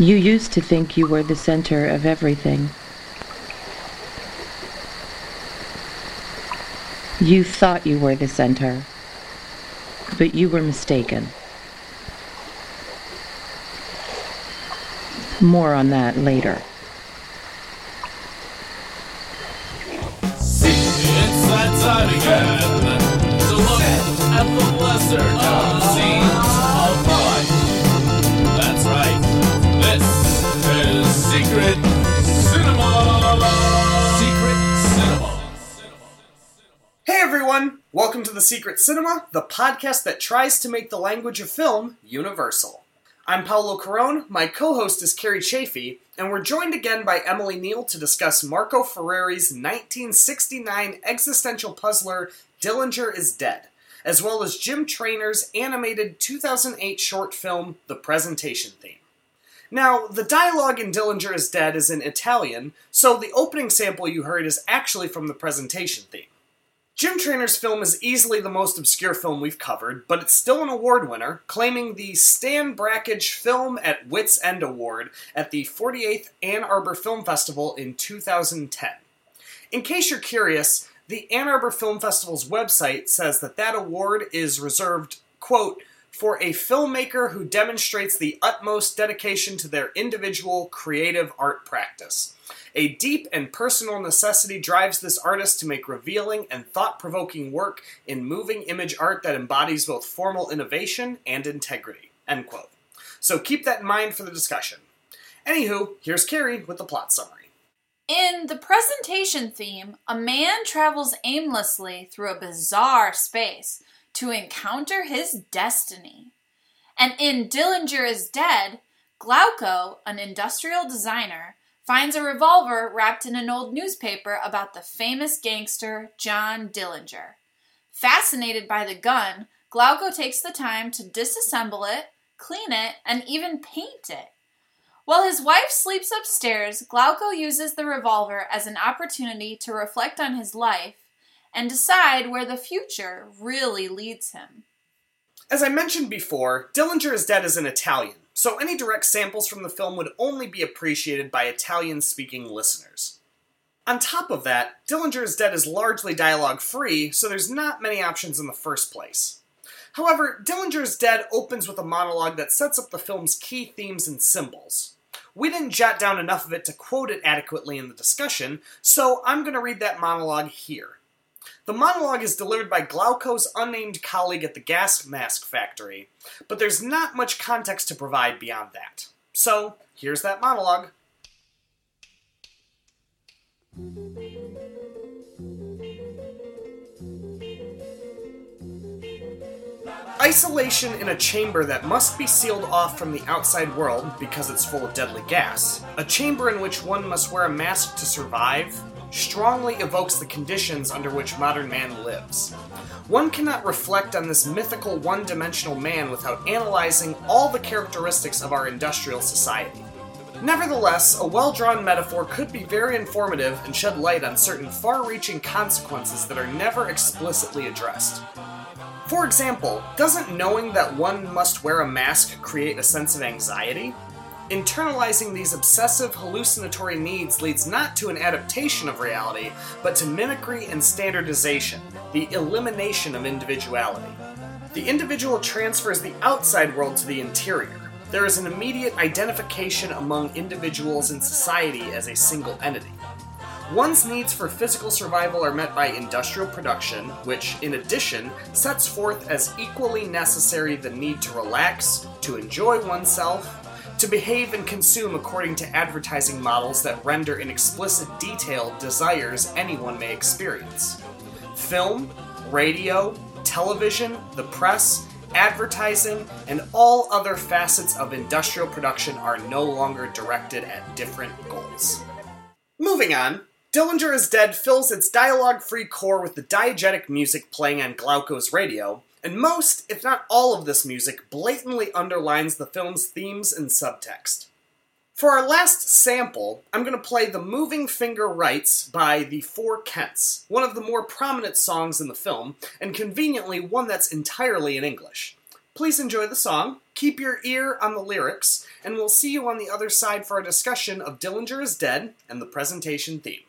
You used to think you were the center of everything. You thought you were the center, but you were mistaken. More on that later. Secret Cinema, the podcast that tries to make the language of film universal. I'm Paolo Carone, my co host is Carrie Chafee, and we're joined again by Emily Neil to discuss Marco Ferreri's 1969 existential puzzler Dillinger is Dead, as well as Jim Trainor's animated 2008 short film The Presentation Theme. Now, the dialogue in Dillinger is Dead is in Italian, so the opening sample you heard is actually from the presentation theme. Jim Trainor's film is easily the most obscure film we've covered, but it's still an award winner, claiming the Stan Brakhage Film at Wits End Award at the 48th Ann Arbor Film Festival in 2010. In case you're curious, the Ann Arbor Film Festival's website says that that award is reserved, quote, for a filmmaker who demonstrates the utmost dedication to their individual creative art practice. A deep and personal necessity drives this artist to make revealing and thought provoking work in moving image art that embodies both formal innovation and integrity. End quote. So keep that in mind for the discussion. Anywho, here's Carrie with the plot summary. In the presentation theme, a man travels aimlessly through a bizarre space to encounter his destiny. And in Dillinger is Dead, Glauco, an industrial designer, finds a revolver wrapped in an old newspaper about the famous gangster John Dillinger. Fascinated by the gun, Glauco takes the time to disassemble it, clean it, and even paint it. While his wife sleeps upstairs, Glauco uses the revolver as an opportunity to reflect on his life and decide where the future really leads him. As I mentioned before, Dillinger is Dead as an Italian, so any direct samples from the film would only be appreciated by Italian speaking listeners. On top of that, Dillinger is Dead is largely dialogue free, so there's not many options in the first place. However, Dillinger is Dead opens with a monologue that sets up the film's key themes and symbols. We didn't jot down enough of it to quote it adequately in the discussion, so I'm going to read that monologue here. The monologue is delivered by Glauco's unnamed colleague at the gas mask factory, but there's not much context to provide beyond that. So, here's that monologue. Isolation in a chamber that must be sealed off from the outside world because it's full of deadly gas. A chamber in which one must wear a mask to survive strongly evokes the conditions under which modern man lives. One cannot reflect on this mythical one dimensional man without analyzing all the characteristics of our industrial society. Nevertheless, a well drawn metaphor could be very informative and shed light on certain far reaching consequences that are never explicitly addressed. For example, doesn't knowing that one must wear a mask create a sense of anxiety? Internalizing these obsessive hallucinatory needs leads not to an adaptation of reality, but to mimicry and standardization, the elimination of individuality. The individual transfers the outside world to the interior. There is an immediate identification among individuals in society as a single entity. One's needs for physical survival are met by industrial production, which, in addition, sets forth as equally necessary the need to relax, to enjoy oneself, to behave and consume according to advertising models that render in explicit detail desires anyone may experience. Film, radio, television, the press, advertising, and all other facets of industrial production are no longer directed at different goals. Moving on, Dillinger is Dead fills its dialogue free core with the diegetic music playing on Glauco's radio, and most, if not all of this music, blatantly underlines the film's themes and subtext. For our last sample, I'm going to play The Moving Finger Writes by the Four Kents, one of the more prominent songs in the film, and conveniently one that's entirely in English. Please enjoy the song, keep your ear on the lyrics, and we'll see you on the other side for our discussion of Dillinger is Dead and the presentation theme.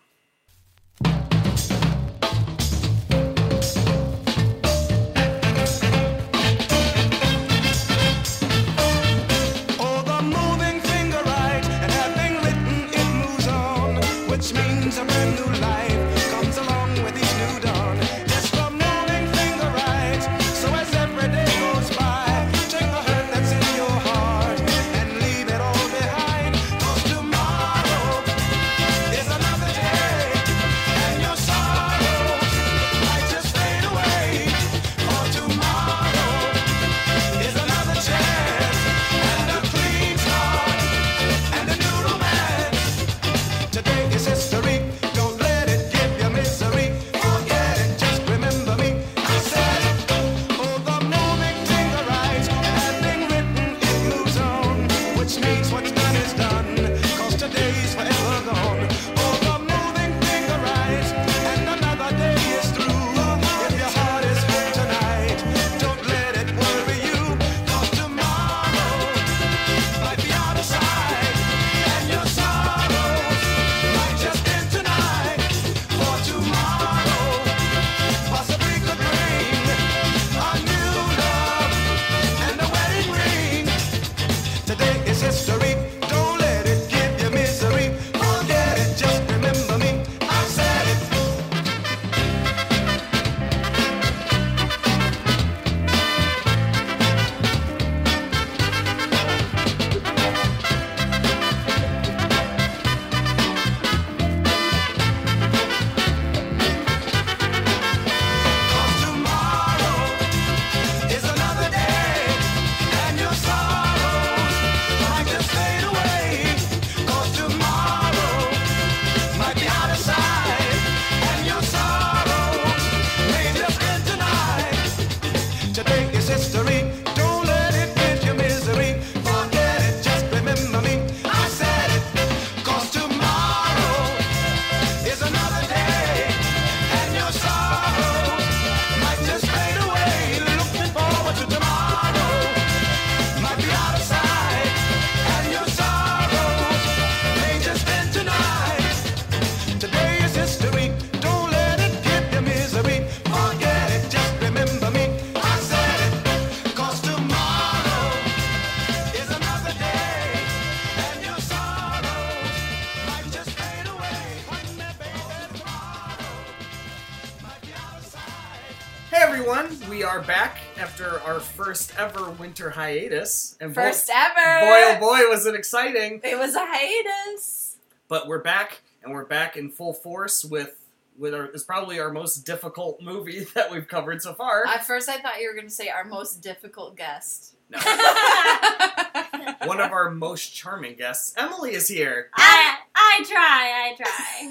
First ever winter hiatus. And boy- First ever. boy, oh boy, was it exciting! It was a hiatus. But we're back, and we're back in full force with with our is probably our most difficult movie that we've covered so far. At first, I thought you were going to say our most difficult guest. No. One of our most charming guests, Emily, is here, I I try,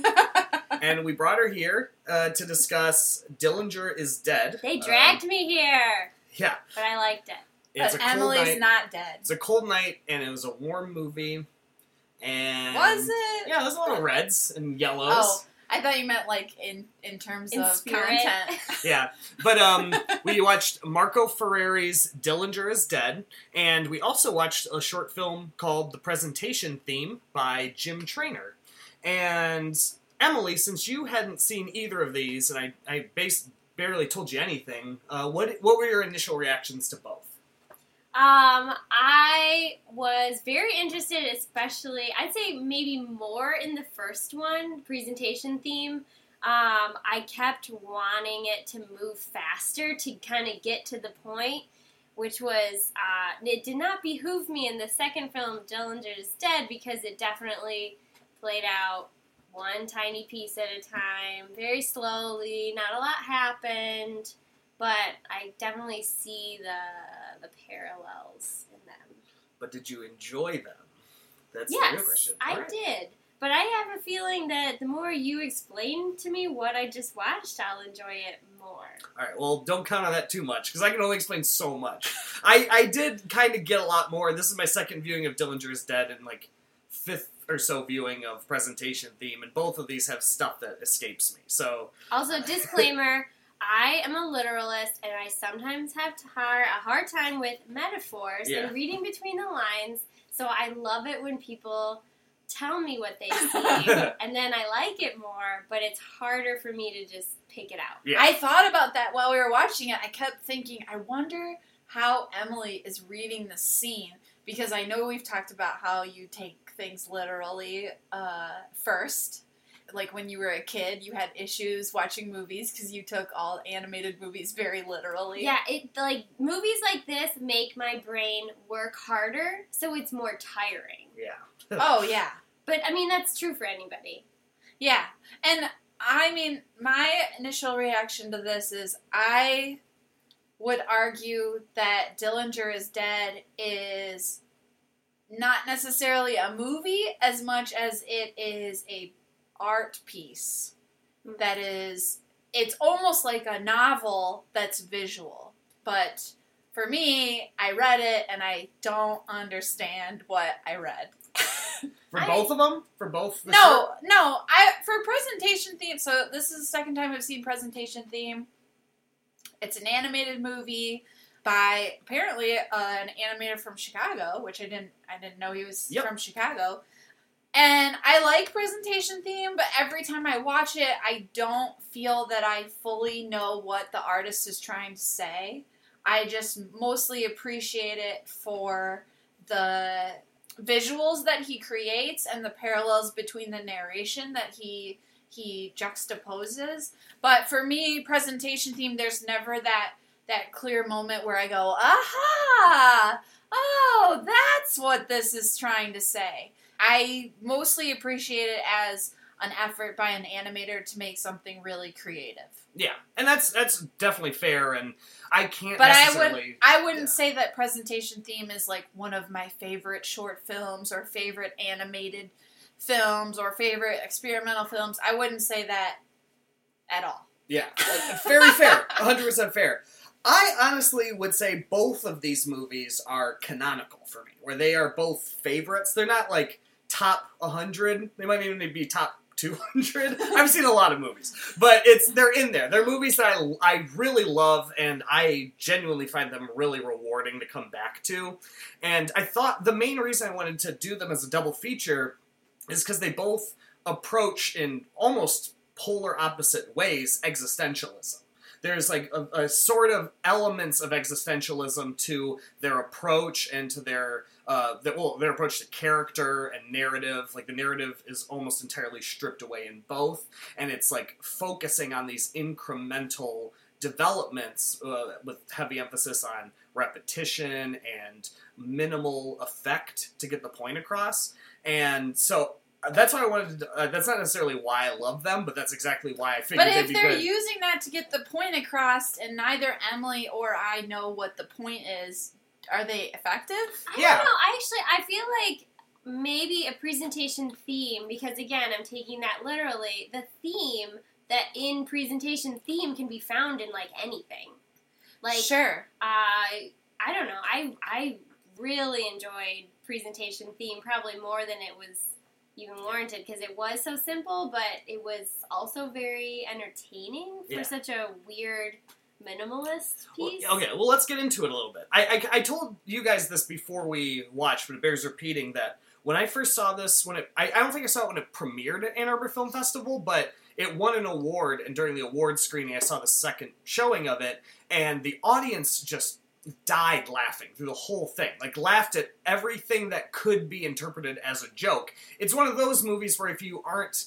I try. and we brought her here uh, to discuss Dillinger is Dead. They Um, dragged me here, yeah, but I liked it. it's but Emily's night. not dead. It's a cold night, and it was a warm movie. And Was it? Yeah, there's a lot of reds and yellows. Oh, I thought you meant like in in terms In of spirit. content. Yeah, but um, we watched Marco Ferreri's Dillinger is Dead, and we also watched a short film called The Presentation Theme by Jim Trainor. And Emily, since you hadn't seen either of these, and I, I bas- barely told you anything, uh, what what were your initial reactions to both? Um, I was very interested, especially I'd say maybe more in the first one, presentation theme. Um, I kept wanting it to move faster to kind of get to the point, which was uh, it did not behoove me in the second film, Dillinger is Dead, because it definitely played out one tiny piece at a time, very slowly. Not a lot happened, but I definitely see the the parallels in them. But did you enjoy them? That's the real yes, question. I All right. did. But I have a feeling that the more you explain to me what I just watched, I'll enjoy it more. All right, well, don't count on that too much because I can only explain so much. I, I did kind of get a lot more. This is my second viewing of Dillinger is Dead and like fifth or so viewing of Presentation Theme, and both of these have stuff that escapes me. So, Also, disclaimer I am a literalist and I sometimes have tar- a hard time with metaphors Yeah. and reading between the lines. So I love it when people tell me what they see, and then I like it more. But it's harder for me to just pick it out. Yeah. I thought about that while we were watching it. I kept thinking, I wonder how Emily is reading the scene because I know we've talked about how you take things literally uh, first. Like when you were a kid, you had issues watching movies because you took all animated movies very literally. Yeah, it like movies like this make my brain work harder, so it's more tiring. Yeah. Oh yeah. But I mean, that's true for anybody. Yeah. And I mean, my initial reaction to this is I would argue that Dillinger is Dead is not necessarily a movie as much as it is a art piece hmm. that is it's almost like a novel that's visual. But for me, I read it and I don't understand what I read. For I- both of them? For both? The No, no. I for presentation theme. So this is the second time I've seen presentation theme. It's an animated movie by apparently uh, an animator from Chicago, which I didn't I didn't know he was Yep. from Chicago. And I like presentation theme, but every time I watch it, I don't feel that I fully know what the artist is trying to say. I just mostly appreciate it for the visuals that he creates and the parallels between the narration that he he juxtaposes. But for me, presentation theme, there's never that that clear moment where I go, aha, oh, that's what this is trying to say. I mostly appreciate it as an effort by an animator to make something really creative. Yeah, and that's that's definitely fair, and I can't But I would I wouldn't yeah. say that presentation theme is like one of my favorite short films or favorite animated films or favorite experimental films. I wouldn't say that at all. Yeah, uh, very fair, 100% fair. I honestly would say both of these movies are canonical for me, where they are both favorites. They're not like top 100. They might even be top 200. I've seen a lot of movies, but it's they're in there. They're movies that I, I really love, and I genuinely find them really rewarding to come back to. And I thought the main reason I wanted to do them as a double feature is because they both approach in almost polar opposite ways existentialism. There's like a, a sort of elements of existentialism to their approach and to their uh, well, their approach to character and narrative. Like the narrative is almost entirely stripped away in both, and it's like focusing on these incremental developments uh, with heavy emphasis on repetition and minimal effect to get the point across. And so that's why I wanted to. Uh, that's not necessarily why I love them, but that's exactly why I figured But they'd if be they're good. using that to get the point across and neither Emily or I know what the point is, are they effective? I Yeah. don't know. I actually I feel like maybe a presentation theme because again I'm taking that literally. The theme that in presentation theme can be found in like anything. Like sure. I I don't know. I I really enjoyed presentation theme probably more than it was even warranted because it was so simple, but it was also very entertaining for Yeah. such a weird minimalist Well, piece. okay, well, let's get into it a little bit. I, I, I told you guys this before we watched, but it bears repeating that when I first saw this, when it, I, I don't think I saw it when it premiered at Ann Arbor Film Festival, but it won an award, and during the award screening, I saw the second showing of it, and the audience just died laughing through the whole thing. Like, laughed at everything that could be interpreted as a joke. It's one of those movies where if you aren't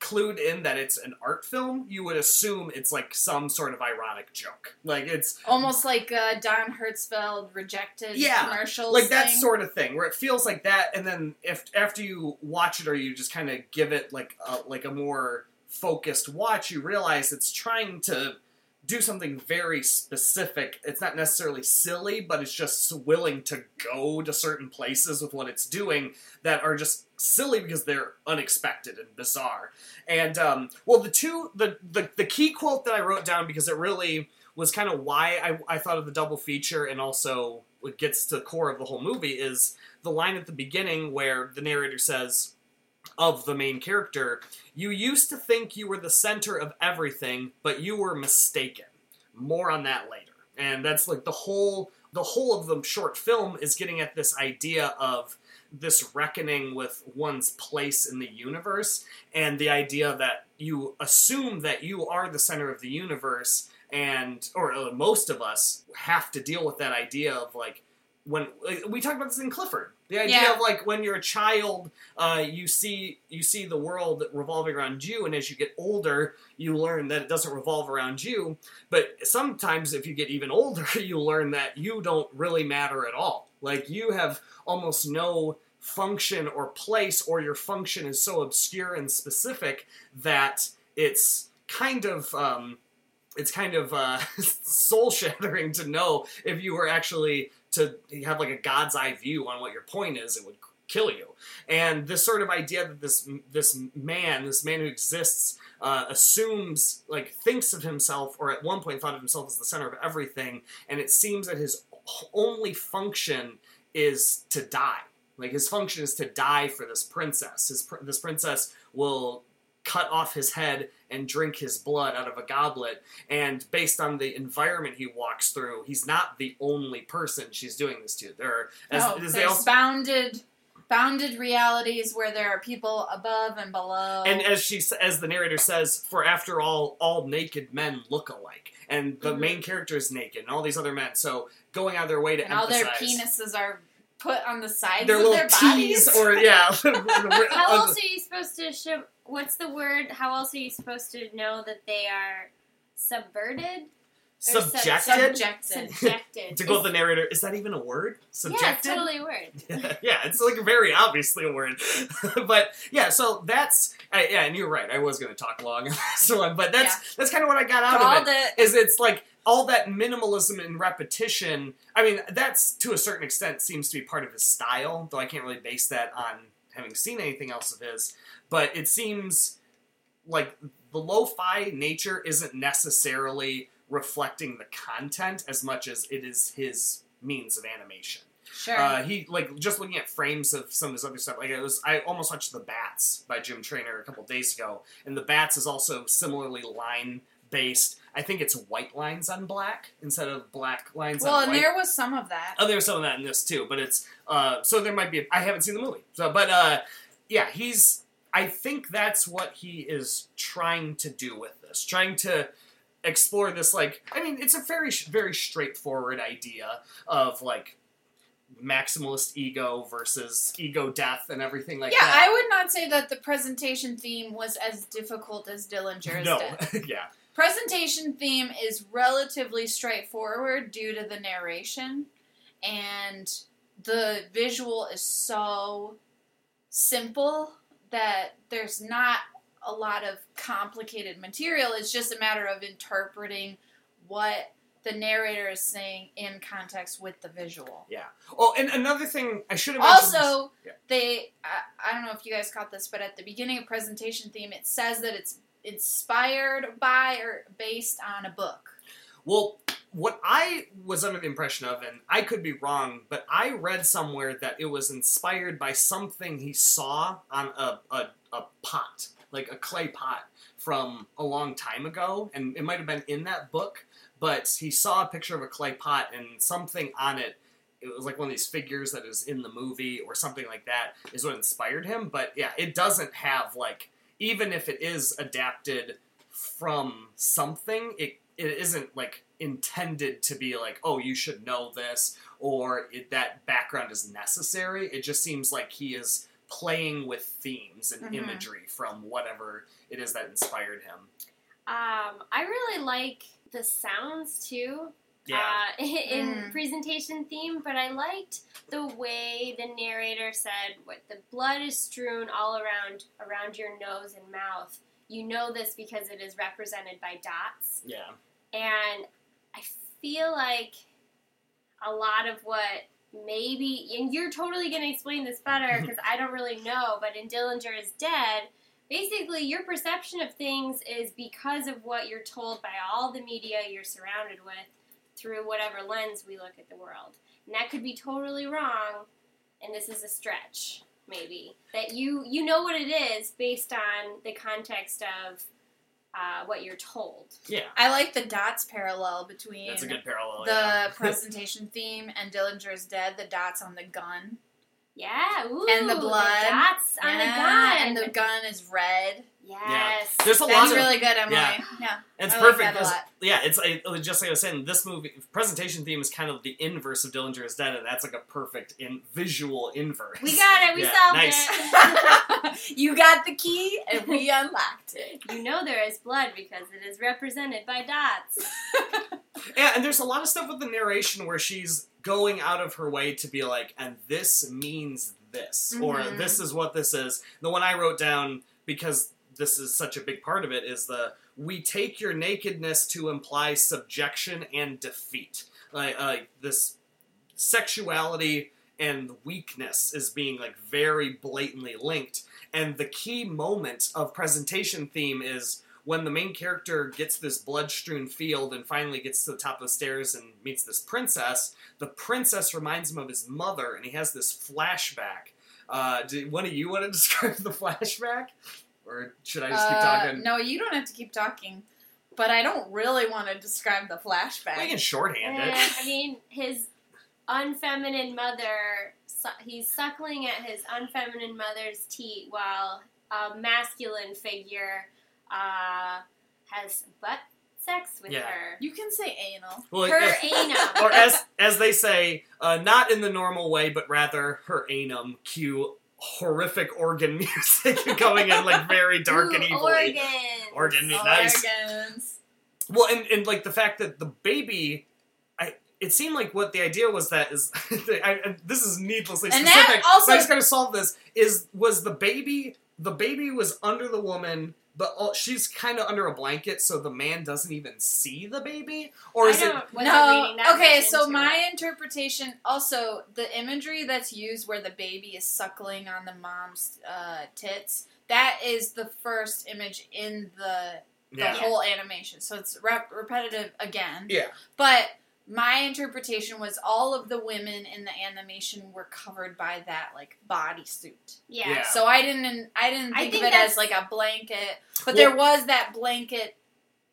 clued in that it's an art film, you would assume it's like some sort of ironic joke. Like, it's Almost like uh, Don Hertzfeldt rejected Yeah, commercials. like that thing. sort of thing where it feels like that and then if after you watch it or you just kind of give it like a, like a more focused watch you realize it's trying to do something very specific. It's not necessarily silly but it's just willing to go to certain places with what it's doing that are just silly because they're unexpected and bizarre. And um, well the two the, the the key quote that i wrote down because it really was kind of why I, I thought of the double feature and also what gets to the core of the whole movie is the line at the beginning where the narrator says of the main character. You used to think you were the center of everything but you were mistaken. More on that later. And that's like the whole the whole of the short film is getting at this idea of this reckoning with one's place in the universe and the idea that you assume that you are the center of the universe and or uh, most of us have to deal with that idea of like when like, we talked about this in Clifford. The idea Yeah. of like when you're a child uh, you see you see the world revolving around you and as you get older you learn that it doesn't revolve around you. But sometimes if you get even older you learn that you don't really matter at all. Like you have almost no function or place or your function is so obscure and specific that it's kind of um, it's kind of uh, soul shattering to know if you were actually to have like a god's eye view on what your point is it would kill you. And this sort of idea that this this man this man who exists uh, assumes like thinks of himself or at one point thought of himself as the center of everything and it seems that his only function is to die. Like his function is to die for this princess. His pr- this princess will cut off his head and drink his blood out of a goblet and based on the environment he walks through he's not the only person she's doing this to there are as, no, as there's also bounded, bounded realities where there are people above and below. And as she, as the narrator says, for after all, all naked men look alike, and the Mhm. main character is naked, and all these other men. So going out of their way to and all their penises are put on the sides their of little their bodies. or yeah. How else are you supposed to show? What's the word? How else are you supposed to know that they are subverted? Or sub- subjected? Subjected. Subjected. to quote Is- the narrator, is that even a word? yeah, Subjected. it's totally a word. yeah, it's like very obviously a word. but yeah, so that's I, yeah, and you're right. I was going to talk long on this one, but that's that's kind of what I got out of Called it. it. Is it's like all that minimalism and repetition. I mean, that's to a certain extent seems to be part of his style, though I can't really base that on having seen anything else of his. But it seems like the lo-fi nature isn't necessarily reflecting the content as much as it is his means of animation. Sure. Uh, he like just looking at frames of some of his other stuff. Like it was, I almost watched The Bats by Jim Trainor a couple days ago, and The Bats is also similarly line based. I think it's white lines on black instead of black lines well, on and white. there was some of that. Oh, there's some of that in this too, but it's uh, so there might be. I haven't seen the movie, so but uh, yeah, he's. I think that's what he is trying to do with this, trying to explore this. Like, I mean, it's a very very straightforward idea of like maximalist ego versus ego death and everything like yeah, that. Yeah, I would not say that the presentation theme was as difficult as Dillinger's no, yeah, Presentation theme is relatively straightforward due to the narration, and the visual is so simple that there's not a lot of complicated material. It's just a matter of interpreting what the narrator is saying in context with the visual. yeah. Oh, and another thing I should have. Also, Yeah. they I, I don't know if you guys caught this, but at the beginning of presentation theme, it says that it's inspired by or based on a book. Well, what I was under the impression of, and I could be wrong, but I read somewhere that it was inspired by something he saw on a, a, a pot, like a clay pot from a long time ago, and it might have been in that book, but he saw a picture of a clay pot and something on it. It was like one of these figures that is in the movie or something like that is what inspired him. But yeah, it doesn't have like even if it is adapted from something, it it isn't like intended to be like, oh, you should know this or it, that background is necessary. It just seems like he is playing with themes and Mhm. imagery from whatever it is that inspired him. Um, I really like the sounds too. Yeah. Uh, in Mm. presentation theme, but I liked the way the narrator said, "What the blood is strewn all around around your nose and mouth. You know this because it is represented by dots." yeah. And I feel like a lot of what maybe, and you're totally going to explain this better because I don't really know, but in Dillinger is Dead, basically your perception of things is because of what you're told by all the media you're surrounded with through whatever lens we look at the world. And that could be totally wrong, and this is a stretch, maybe. That you, you know what it is based on the context of uh, what you're told. Yeah. I like the dots parallel between That's a good parallel. the yeah. presentation theme and Dillinger's Dead, the dots on the gun. Yeah, ooh, And the blood. dots on Yeah, the gun. and the gun is red. Yes. There's a lot That's of really good, Emily. yeah. Yeah, It's I like perfect that a lot. yeah, it's I, just like I was saying. This movie presentation theme is kind of the inverse of Dillinger is Dead, and that's like a perfect in visual inverse. we got it. We Yeah, solved nice. it. you got the key, and we unlocked it. you know there is blood because it is represented by dots. Yeah, and there's a lot of stuff with the narration where she's going out of her way to be like, and this means this, or Mhm. this is what this is. The one I wrote down because this is such a big part of it is the we take your nakedness to imply subjection and defeat. Like uh, this sexuality and weakness is being like very blatantly linked. And the key moment of presentation theme is when the main character gets this blood strewn field and finally gets to the top of the stairs and meets this princess, the princess reminds him of his mother, and he has this flashback. Uh, do one of you want to describe the flashback? Or should I just keep Uh, talking? No, you don't have to keep talking. But I don't really want to describe the flashback. We can shorthand And, it. I mean, his unfeminine mother, su- he's suckling at his unfeminine mother's teat while a masculine figure uh, has butt sex with Yeah. her. You can say anal. Well, Her as- anum. or as as they say, uh, not in the normal way, but rather her anum. Cue horrific organ music going in like very dark and Ooh, evil. Organs. Organ nice. Organs. Well, and, and like the fact that the baby, I it seemed like what the idea was that is, I, and this is needlessly And that specific. also- so I just got to solve this. Is was the baby? The baby was under the woman, but all, she's kind of under a blanket, so the man doesn't even see the baby, or I is it? No, okay, so my it. interpretation also the imagery that's used where the baby is suckling on the mom's uh, tits. That is the first image in the the Yeah. whole animation. So it's rep- repetitive again. Yeah. But my interpretation was all of the women in the animation were covered by that like bodysuit. yeah. Yeah. So I didn't I didn't I think, think of it as like a blanket, but Well- there was that blanket.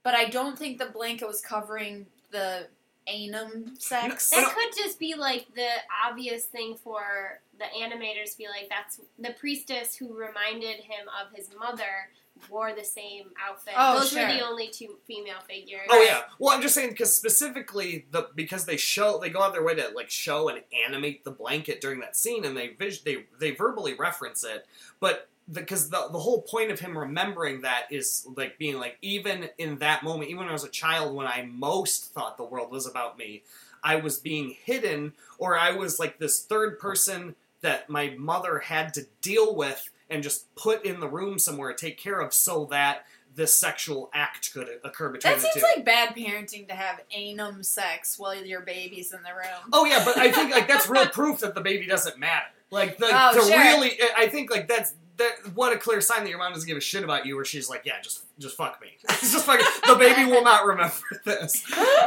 But I don't think the blanket was covering the anum sex. No, That could just be like the obvious thing for the animators to be like, that's the priestess who reminded him of his mother wore the same outfit. Oh, Those were the only two female figures. Oh yeah. Well, I'm just saying because specifically the because they show they go out their way to like show and animate the blanket during that scene, and they vis- they they verbally reference it, but because the the whole point of him remembering that is like being like even in that moment, even when I was a child, when I most thought the world was about me, I was being hidden, or I was like this third person that my mother had to deal with and just put in the room somewhere to take care of, so that this sexual act could occur between That the seems like bad parenting to have anum sex while your baby's in the room. Oh yeah, but I think like that's real proof that the baby doesn't matter. Like the, Oh, to sure. really, I think like that's that. What a clear sign that your mom doesn't give a shit about you, where she's like, yeah, just just fuck me. It's just fucking the baby will not remember this.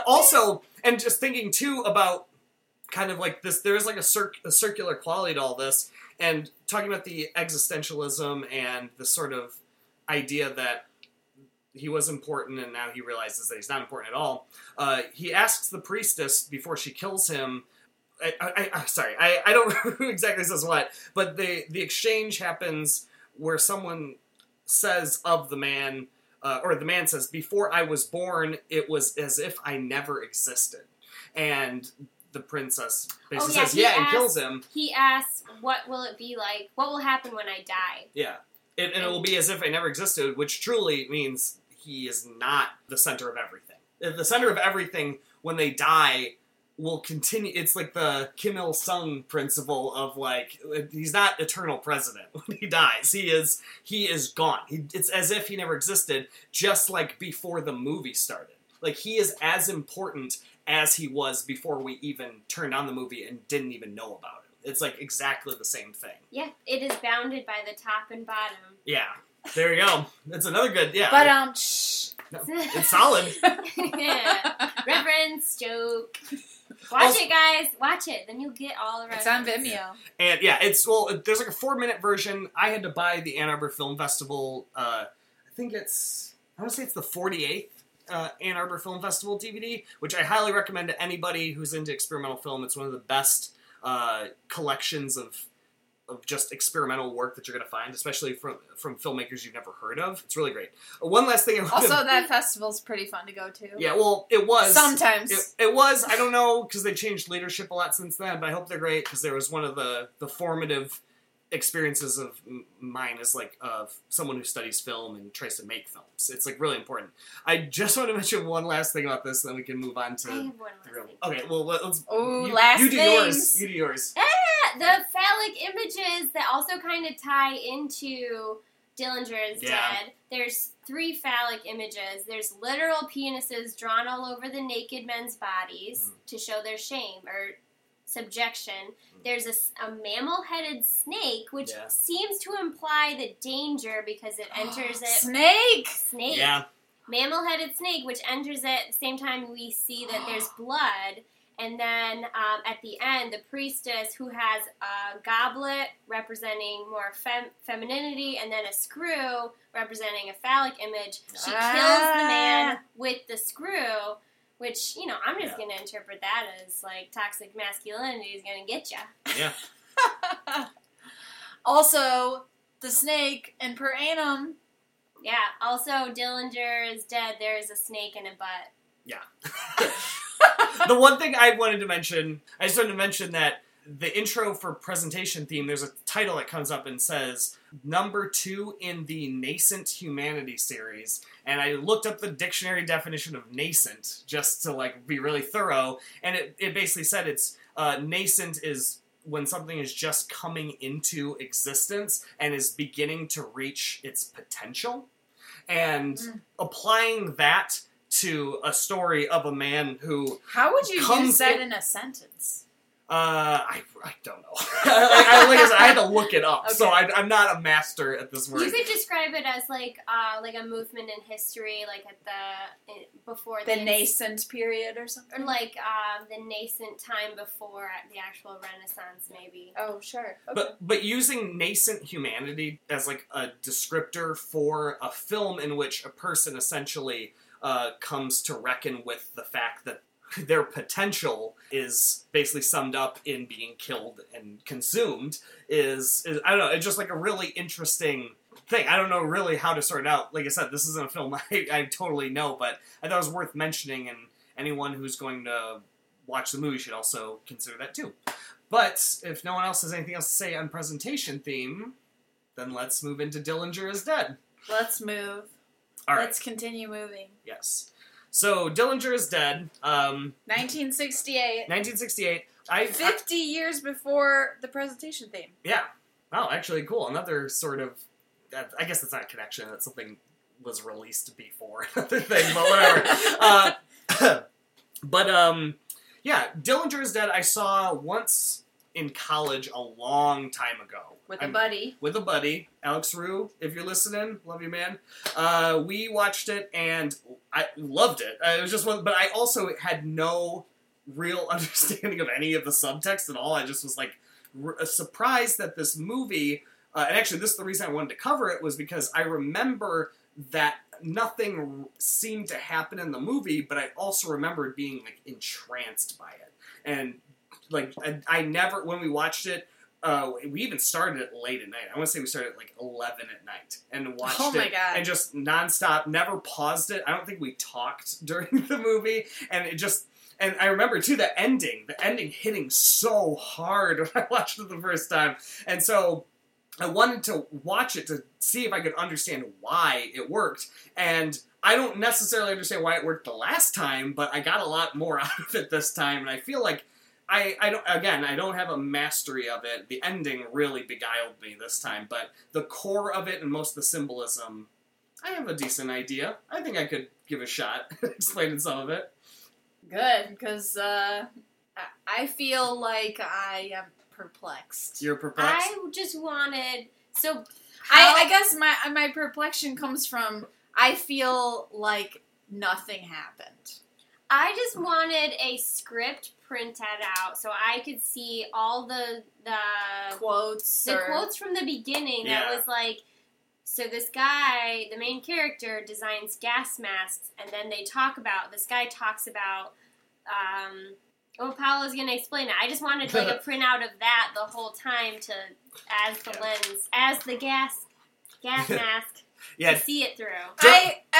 Also, and just thinking too about kind of like this, there is like a, circ- a circular quality to all this, and talking about the existentialism and the sort of idea that he was important and now he realizes that he's not important at all. Uh, he asks the priestess before she kills him. I, I, I sorry, I, I don't remember who exactly says what, but the the exchange happens where someone says of the man, uh, or the man says, "Before I was born, it was as if I never existed," and the princess basically Oh, yeah, says, "Yeah," and kills him. He asks, "What will it be like? What will happen when I die?" Yeah, it, and it will be as if I never existed, which truly means he is not the center of everything. The center of everything when they die will continue. It's like the Kim Il Sung principle of like he's not eternal president when he dies. He is he is gone. He, it's as if he never existed, just like before the movie started. Like he is as important as he was before we even turned on the movie and didn't even know about it. It's like exactly the same thing. Yeah, it is bounded by the top and bottom. Yeah. There you go. That's another good. Yeah. But um, shh. No, it's solid. yeah, reference joke. Watch Also- it, guys. Watch it. Then you'll get all the rest. It's on references. Vimeo. And yeah, it's well. There's like a four minute version. I had to buy the Ann Arbor Film Festival. Uh, I think it's. I want to say it's the 48th uh, Ann Arbor Film Festival DVD, which I highly recommend to anybody who's into experimental film. It's one of the best uh, collections of of just experimental work that you're going to find, especially from from filmmakers you've never heard of. It's really great. Uh, One last thing. I wanted- Also, that festival's pretty fun to go to. yeah, well, it was Sometimes. It, it was. I don't know because they changed leadership a lot since then, but I hope they're great because there was one of the the formative experiences of mine as like of someone who studies film and tries to make films. It's like really important. I just want to mention one last thing about this, and then we can move on to. I have one the last real- thing. Okay, well let- let's. Oh, you, last you do things. yours. You do yours. Yeah, the phallic images that also kind of tie into Dillinger is Yeah. dead. There's three phallic images. There's literal penises drawn all over the naked men's bodies Mm. to show their shame or subjection. There's a mammal-headed snake, which Yeah. seems to imply the danger because it enters it. Snake! Snake Yeah. mammal-headed snake, which enters it at the same time we see that there's blood. And then um, at the end, the priestess who has a goblet representing more fem- femininity, and then a screw representing a phallic image. She kills the man Ah. with the screw, which you know I'm just Yeah. gonna interpret that as like toxic masculinity is gonna get you. Yeah. also, the snake and per annum. Yeah. Also, Dillinger is dead. There is a snake in a butt. the one thing I wanted to mention, I just wanted to mention that the intro for presentation theme, there's a title that comes up and says number two in the nascent humanity series. And I looked up the dictionary definition of nascent just to like be really thorough, and it, it basically said it's uh, nascent is when something is just coming into existence and is beginning to reach its potential. And Mm. applying that to a story of a man who How would you Comes use that in- in a sentence? uh, I, I don't know. like, I, like I said, I had to look it up, so Okay. I, I'm not a master at this word. You could describe it as like uh, like a movement in history, like at the in, before The ins- nascent period or something, or like um, the nascent time before the actual Renaissance, maybe. Oh, sure. Okay. But but using nascent humanity as like a descriptor for a film in which a person essentially uh, comes to reckon with the fact that their potential is basically summed up in being killed and consumed is, is I don't know it's just like a really interesting thing. I don't know really how to sort it out. Like I said, this isn't a film I, I totally know, but I thought it was worth mentioning, and anyone who's going to watch the movie should also consider that too. But if no one else has anything else to say on presentation theme, then let's move into Dillinger is Dead. Let's move. All right. Let's continue moving. Yes. So Dillinger is Dead. Um, 1968. 1968. I, I 50 years before the presentation theme. yeah. Oh, actually, cool. Another sort of. I guess it's not a connection. That something was released before another thing, but whatever. uh, but um, yeah, Dillinger is Dead. I saw once in college a long time ago With a I'm- buddy. with a buddy, Alex Rue. If you're listening, love you, man. Uh, we watched it and I loved it. Uh, it was just one, but I also had no real understanding of any of the subtext at all. I just was like r- surprised that this movie. Uh, and actually, this is the reason I wanted to cover it was because I remember that nothing r- seemed to happen in the movie, but I also remembered being like entranced by it. And like I, I never when we watched it, uh, we even started it late at night. I want to say we started at like eleven at night and watched Oh my it God. and just nonstop. Never paused it. I don't think we talked during the movie, and it just. And I remember too the ending, the ending hitting so hard when I watched it the first time, and so I wanted to watch it to see if I could understand why it worked. And I don't necessarily understand why it worked the last time, but I got a lot more out of it this time, and I feel like I, I don't again I don't have a mastery of it. The ending really beguiled me this time, but the core of it and most of the symbolism, I have a decent idea. I think I could give a shot explaining some of it. Good, because uh, I- I feel like I am perplexed. You're perplexed. I just wanted so. I, I guess my my perplexion comes from I feel like nothing happened. I just wanted a script printed out so I could see all the the Quotes. the or, quotes from the beginning Yeah. that was like so this guy the main character designs gas masks and then they talk about this guy talks about um, Well, Paolo's gonna explain it. I just wanted like a printout of that the whole time to as the Yeah. lens, as the gas gas mask Yeah, to see it through. I uh,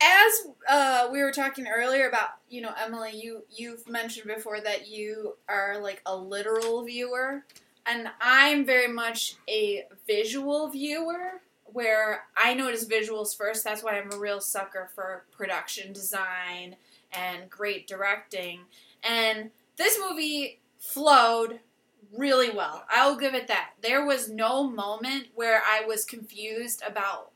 as uh, we were talking earlier about you know Emily, you you've mentioned before that you are like a literal viewer, and I'm very much a visual viewer. Where I notice visuals first. That's why I'm a real sucker for production design and great directing. And this movie flowed really well. I'll give it that. There was no moment where I was confused about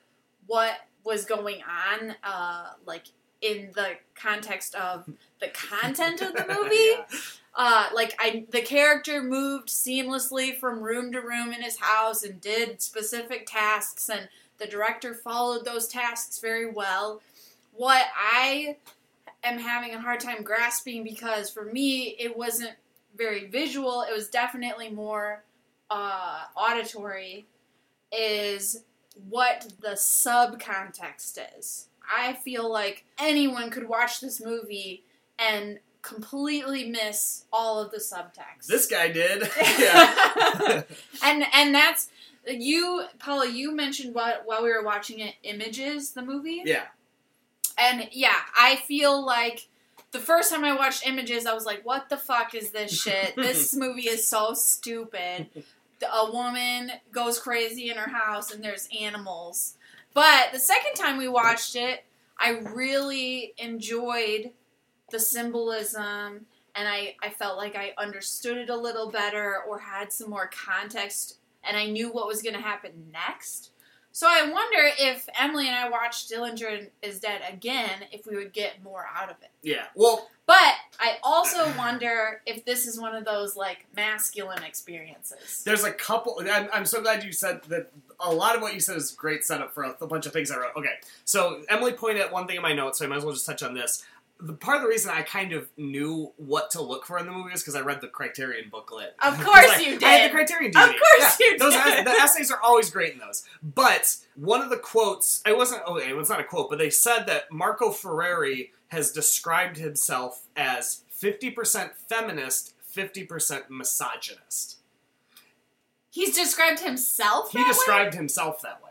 what was going on, uh, like in the context of the content of the movie. Uh, like I, the character moved seamlessly from room to room in his house and did specific tasks, and the director followed those tasks very well. What I am having a hard time grasping because for me it wasn't very visual. It was definitely more uh, auditory. Is what the subcontext is. I feel like anyone could watch this movie and completely miss all of the subtext. this guy did. yeah. and and that's you, Paula. You mentioned while, while we were watching it, Images, the movie. yeah. And yeah, I feel like the first time I watched Images, I was like, "What the fuck is this shit? this movie is so stupid." A woman goes crazy in her house, and there's animals. But the second time we watched it, I really enjoyed the symbolism, and I, I felt like I understood it a little better or had some more context, and I knew what was going to happen next. So I wonder if Emily and I watched Dillinger is Dead again, if we would get more out of it. Yeah. Well, But I also wonder if this is one of those like masculine experiences. there's a couple. I'm, I'm so glad you said that. A lot of what you said is great setup for a, a bunch of things I wrote. Okay, so Emily pointed at one thing in my notes, so I might as well just touch on this. The part of the reason I kind of knew what to look for in the movie is because I read the Criterion booklet. Of course I- you I had did. the Criterion Of course Yeah, you those did. ess- the essays are always great in those. But one of the quotes, it wasn't. Oh, it was not a quote, but they said that Marco Ferreri has described himself as 50% feminist, 50% misogynist. He's described himself. He that way? described himself that way.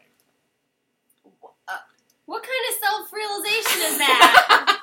Uh, what kind of self realization is that?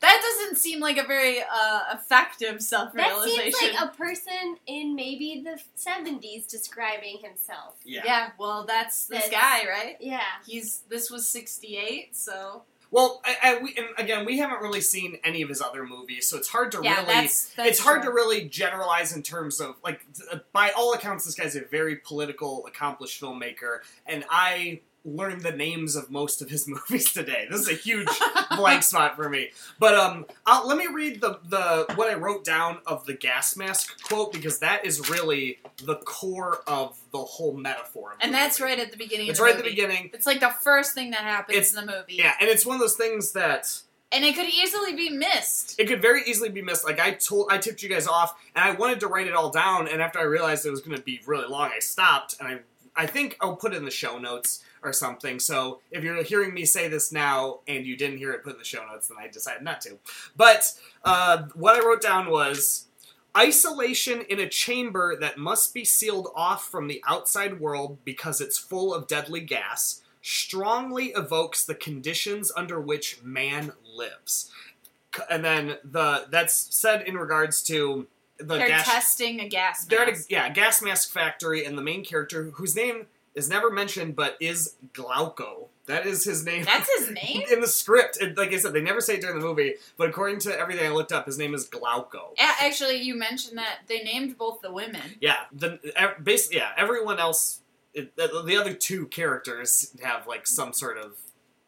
that doesn't seem like a very uh, effective self-realization. That seems like a person in maybe the seventies describing himself. Yeah. yeah. well, that's this That's- guy, right? Yeah. He's this was '68, so Well, I, I, we, and again, we haven't really seen any of his other movies, so it's hard to yeah, really. that's, that's it's hard true. to really generalize in terms of like th- by all accounts this guy's a very political accomplished filmmaker and i learned the names of most of his movies today this is a huge blank spot for me but um I'll, let me read the the what i wrote down of the gas mask quote because that is really the core of the whole metaphor of the And that's movie. right at the beginning. it's of the right at the beginning It's like the first thing that happens It's- in the movie. yeah and it's one of those things that And it could easily be missed. it could very easily be missed. Like I told, I tipped you guys off, and I wanted to write it all down. And after I realized it was going to be really long, I stopped. And I, I think I'll put it in the show notes or something. So if you're hearing me say this now and you didn't hear it put in the show notes, then I decided not to. But uh, what I wrote down was isolation in a chamber that must be sealed off from the outside world because it's full of deadly gas strongly evokes the conditions under which man lives and then the that's said in regards to the They're gas testing a gas they're at a, yeah gas mask factory and the main character whose name is never mentioned but is glauco that is his name That's his name. in the script it, like i said they never say it during the movie but according to everything i looked up his name is glauco Actually, you mentioned that they named both the women. yeah the basically yeah everyone else it, the, the other two characters have like some sort of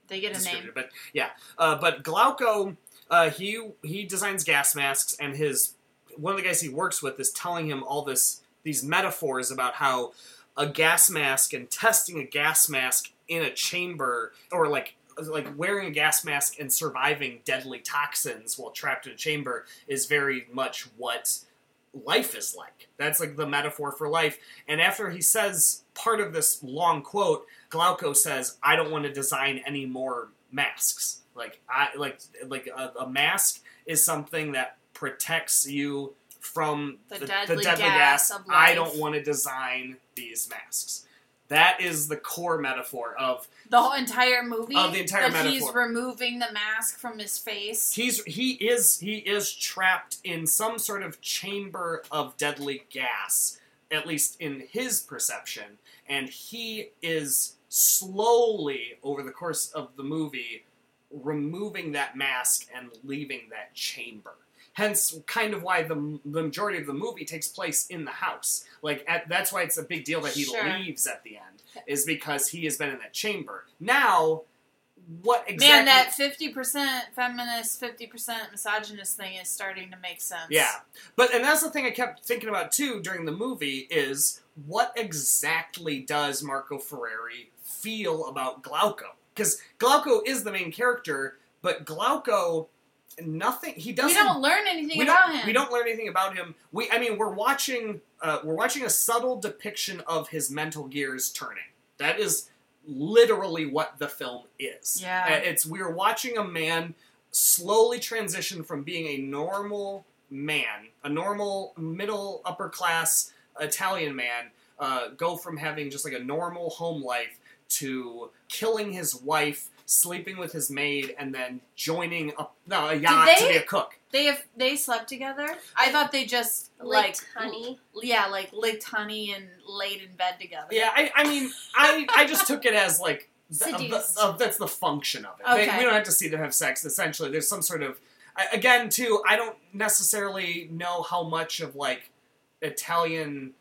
They get a name. But yeah, uh, but Glauco, uh, he he designs gas masks, and his one of the guys he works with is telling him all this these metaphors about how a gas mask and testing a gas mask in a chamber or like like wearing a gas mask and surviving deadly toxins while trapped in a chamber is very much what life is like. That's like the metaphor for life. And after he says part of this long quote, Glauco says, "I don't want to design any more masks. Like I like like a, a mask is something that protects you from The the, deadly the deadly gas gas. I don't want to design these masks. That is the core metaphor of The whole entire movie. Of the entire that he's removing the mask from his face. he's he is he is trapped in some sort of chamber of deadly gas, at least in his perception, and he is slowly over the course of the movie removing that mask and leaving that chamber. Hence, kind of why the, the majority of the movie takes place in the house. Like, at, that's why it's a big deal that he Sure. leaves at the end, is because he has been in that chamber. Now, what exactly? Man, that fifty percent feminist, fifty percent misogynist thing is starting to make sense. Yeah, but and that's the thing I kept thinking about too during the movie is what exactly does Marco Ferreri feel about Glauco? Because Glauco is the main character, but Glauco, nothing he doesn't. We don't learn anything about him. we don't learn anything about him. We, I mean, we're watching, uh, we're watching a subtle depiction of his mental gears turning. That is literally what the film is. Yeah. Uh, it's we're watching a man slowly transition from being a normal man, a normal middle upper class Italian man, uh, go from having just like a normal home life to killing his wife, sleeping with his maid, and then joining a, no, a yacht to be a cook. They have they slept together. I thought they just like Licked honey. Yeah, like licked honey and laid in bed together. Yeah, I, I mean, I, I just took it as like th- of the- Seduced. of- that's the function of it. They- we don't have to see them have sex. Essentially, there's some sort of again too. I don't necessarily know how much of like Italian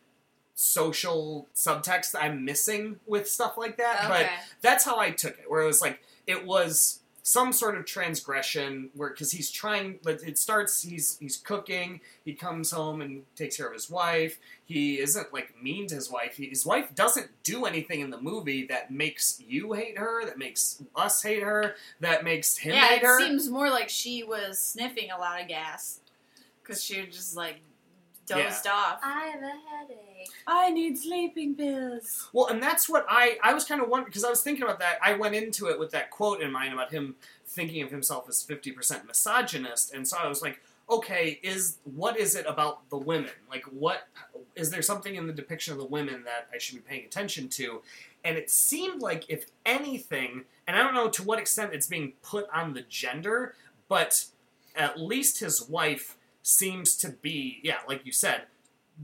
social subtext I'm missing with stuff like that, but that's how I took it. Where it was like it was some sort of transgression where because he's trying but it starts he's he's cooking he comes home and takes care of his wife he isn't like mean to his wife he, his wife doesn't do anything in the movie that makes you hate her that makes us hate her that makes him hate her. yeah, hate it her seems more like she was sniffing a lot of gas because she was just like dozed off. I have a headache. I need sleeping pills. Well, and that's what I I was kind of wondering because I was thinking about that. I went into it with that quote in mind about him thinking of himself as fifty percent misogynist, and so I was like, okay, is what is it about the women? Like, what is there something in the depiction of the women that I should be paying attention to? And it seemed like, if anything, and I don't know to what extent it's being put on the gender, but at least his wife seems to be, yeah, like you said,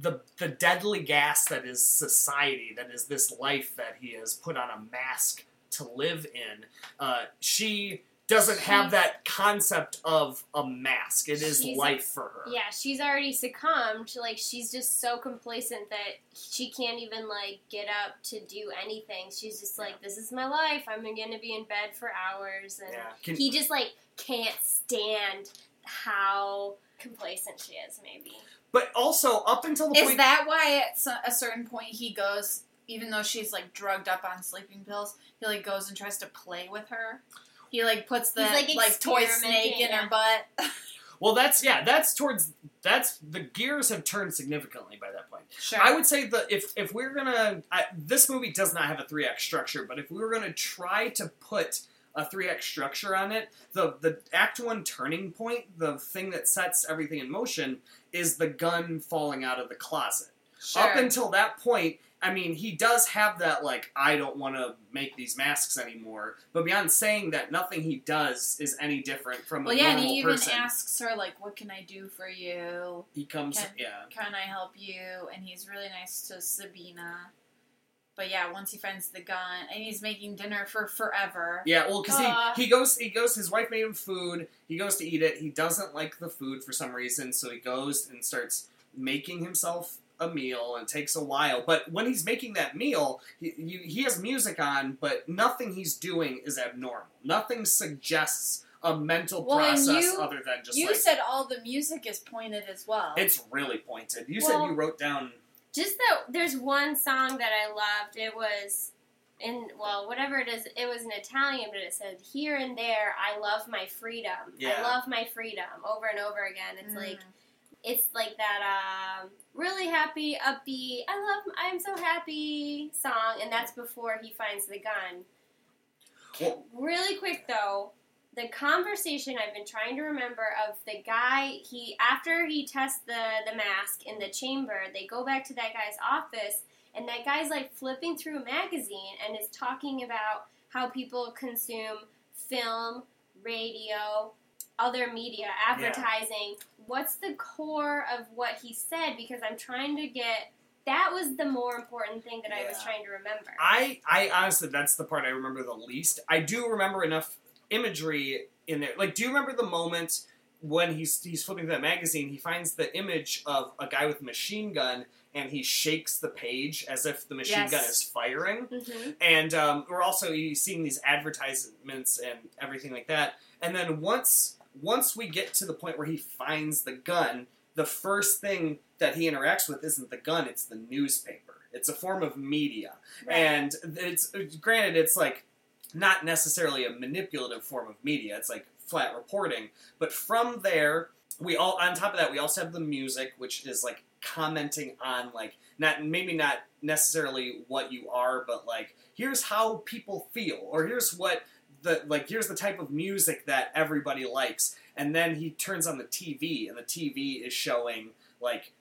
the the deadly gas that is society, that is this life that he has put on a mask to live in. Uh, she doesn't have that concept of a mask. It is life for her. Yeah, she's already succumbed. Like she's just so complacent that she can't even like get up to do anything. She's just like, "This is my life. I'm gonna be in bed for hours," and Yeah. Can- he just like can't stand how complacent she is. Maybe. but also up until the point Is point, that why at a certain point he goes, even though she's like drugged up on sleeping pills, he like goes and tries to play with her? He like puts the like, like, toy snake in experimenting, her butt. well, that's yeah, that's towards that's the gears have turned significantly by that point. sure. I would say that if if we're gonna, I, this movie does not have a three act structure, but if we were gonna try to put a three act structure on it, the the act one turning point, the thing that sets everything in motion, is the gun falling out of the closet. sure. Up until that point, I mean, he does have that like I don't want to make these masks anymore. But beyond saying that, nothing he does is any different from well, a yeah, and normal he even person. asks her like, "What can I do for you? he comes, Can- yeah. Can I help you?" And he's really nice to Sabina. But yeah, once he finds the gun, and he's making dinner for forever. Yeah, well, because Aw. he, he goes, he goes. His wife made him food. He goes to eat it. He doesn't like the food for some reason, so he goes and starts making himself a meal, and takes a while. But when he's making that meal, he you, he has music on, but nothing he's doing is abnormal. Nothing suggests a mental Well, process you- other than just you like said all the music is pointed as well. it's really pointed. You said you wrote down. Just that there's one song that I loved. It was in well, whatever it is. It was in Italian, but it said here and there. I love my freedom. Yeah. I love my freedom over and over again. It's like Mm. it's like that um, really happy, upbeat. I love. I'm so happy song, and that's before he finds the gun. Well, Really quick though, the conversation I've been trying to remember of the guy he after he tests the the mask in the chamber, they go back to that guy's office and that guy's like flipping through a magazine and is talking about how people consume film, radio, other media, advertising. What's the core of what he said? Because I'm trying to get that was the more important thing that I was trying to remember. I, I honestly, that's the part I remember the least. I do remember enough imagery in there. Like, do you remember the moment when he's he's flipping through that magazine? He finds the image of a guy with a machine gun, and he shakes the page as if the machine Yes. gun is firing. hmm And um, we're also seeing these advertisements and everything like that. And then once once we get to the point where he finds the gun, the first thing that he interacts with isn't the gun; it's the newspaper. It's a form of media, and it's granted, it's like not necessarily a manipulative form of media. It's like flat reporting. But from there, we all on top of that, we also have the music, which is like commenting on like not maybe not necessarily what you are, but like here's how people feel, or here's what the like here's the type of music that everybody likes. And then he turns on the TV, and the TV is showing like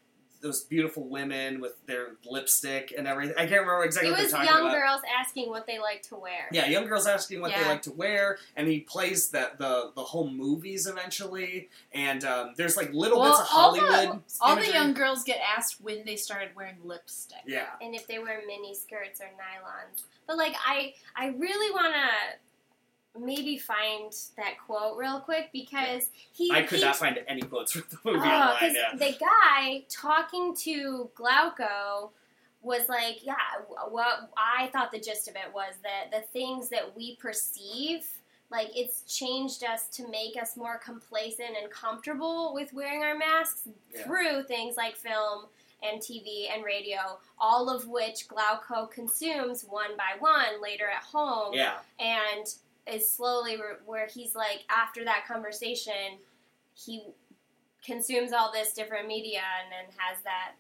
those beautiful women with their lipstick and everything. I can't remember exactly It what was they're talking young about. girls asking what they like to wear. Yeah, young girls asking what they like to wear, and he plays that the the whole movies eventually. And um, there's like little Well, bits of all the- Hollywood. All the young girls get asked when they started wearing lipstick. Yeah, and if they wear mini skirts or nylons. But like I I really want to maybe find that quote real quick because he I could he, not find any quotes from the oh, movie Oh, online. Yeah, the guy talking to Glauco was like, yeah, what I thought the gist of it was that the things that we perceive, like it's changed us to make us more complacent and comfortable with wearing our masks Yeah. through things like film and TV and radio, all of which Glauco consumes one by one later at home yeah, and is slowly where, where he's like after that conversation he consumes all this different media and then has that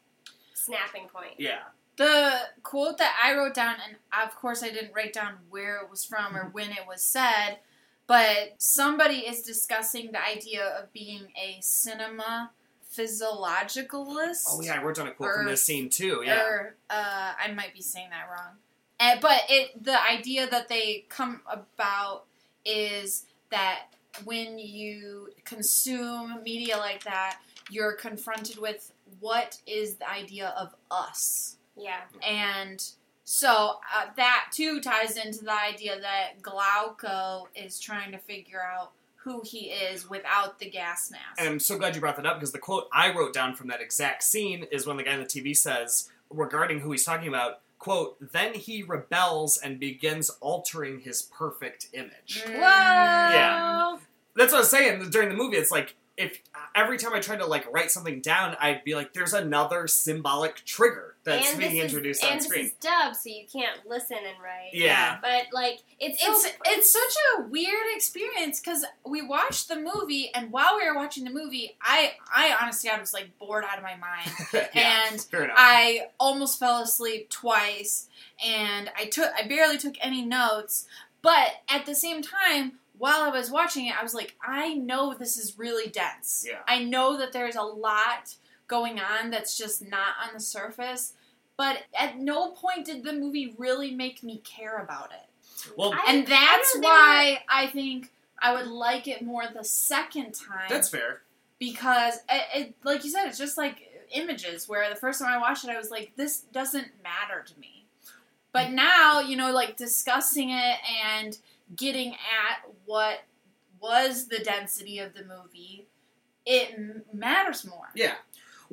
snapping point yeah. The quote that I wrote down, and of course I didn't write down where it was from or when it was said, but somebody is discussing the idea of being a cinema physiologicalist. Oh yeah, I wrote down a quote from this scene too. Yeah, Or uh, I might be saying that wrong. Uh, but it the idea that they come about is that when you consume media like that, you're confronted with what is the idea of us. yeah And so uh, that too ties into the idea that Glauco is trying to figure out who he is without the gas mask. and I'm so glad you brought that up because the quote I wrote down from that exact scene is when the guy on the TV says regarding who he's talking about. Quote, then he rebels and begins altering his perfect image. Mm. whoa Yeah. That's what I was saying during the movie. It's like if every time I tried to like write something down, I'd be like, "There's another symbolic trigger that's and being introduced is, on and screen." this is dubbed so you can't listen and write Yeah. but like it's It's so, it's such a weird experience because we watched the movie, and while we were watching the movie, I I honestly I was like bored out of my mind, yeah, and. I almost fell asleep twice, and I took I barely took any notes. But at the same time, while I was watching it, I was like, I know this is really dense. Yeah. I know that there's a lot going on that's just not on the surface. But at no point did the movie really make me care about it. well, I- And that's don't know, why I think I would like it more the second time that's fair. because it, it, like you said, it's just like images. Where the first time I watched it, I was like, this doesn't matter to me. But now, you know, like discussing it and getting at what was the density of the movie, it m- matters more. Yeah.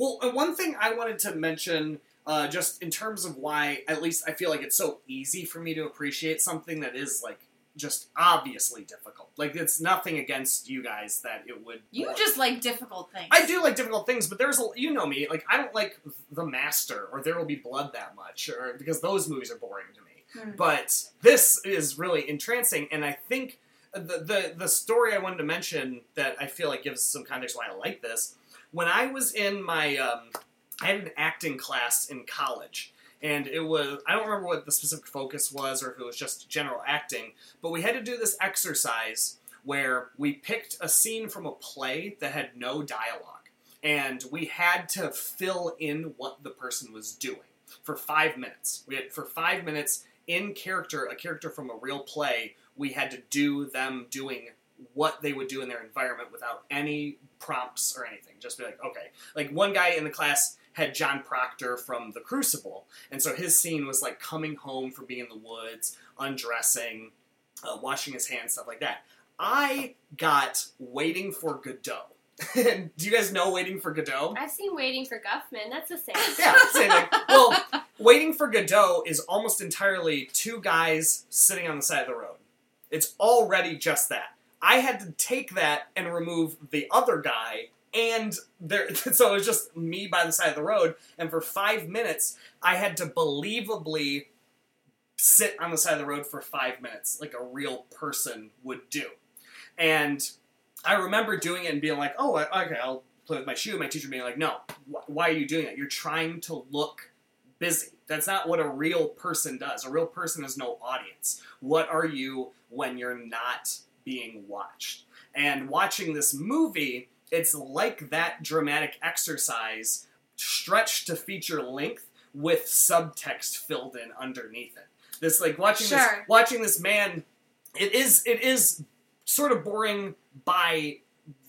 Well, uh, one thing I wanted to mention, uh, just in terms of why, at least I feel like it's so easy for me to appreciate something that is like just obviously difficult. Like it's nothing against you guys that it would. You just like difficult things. I do like difficult things, but there's a you know me like I don't like The Master or There Will Be Blood that much, or because those movies are boring to me. Hmm. But this is really entrancing, and I think the, the the story I wanted to mention that I feel like gives some context why I like this. When I was in my, um, I had an acting class in college, and it was I don't remember what the specific focus was or if it was just general acting, but we had to do this exercise where we picked a scene from a play that had no dialogue, and we had to fill in what the person was doing for five minutes. We had for five minutes in character, a character from a real play. We had to do them doing what they would do in their environment without any prompts or anything. Just be like, okay. Like one guy in the class had John Proctor from The Crucible, and so his scene was like coming home from being in the woods, undressing, uh, washing his hands, stuff like that. I got Waiting for Godot. Do you guys know Waiting for Godot? I've seen Waiting for Guffman. That's the same. Yeah, same thing. Well, Waiting for Godot is almost entirely two guys sitting on the side of the road. It's already just that. I had to take that and remove the other guy, and there. So it was just me by the side of the road, and for five minutes, I had to believably sit on the side of the road for five minutes, like a real person would do. And I remember doing it and being like, "Oh, okay, I'll play with my shoe." My teacher being like, "No, wh- why are you doing that? You're trying to look busy. That's not what a real person does. A real person has no audience. What are you when you're not being watched?" And watching this movie, it's like that dramatic exercise stretched to feature length with subtext filled in underneath it. This like watching this watching this man it is it is sort of boring by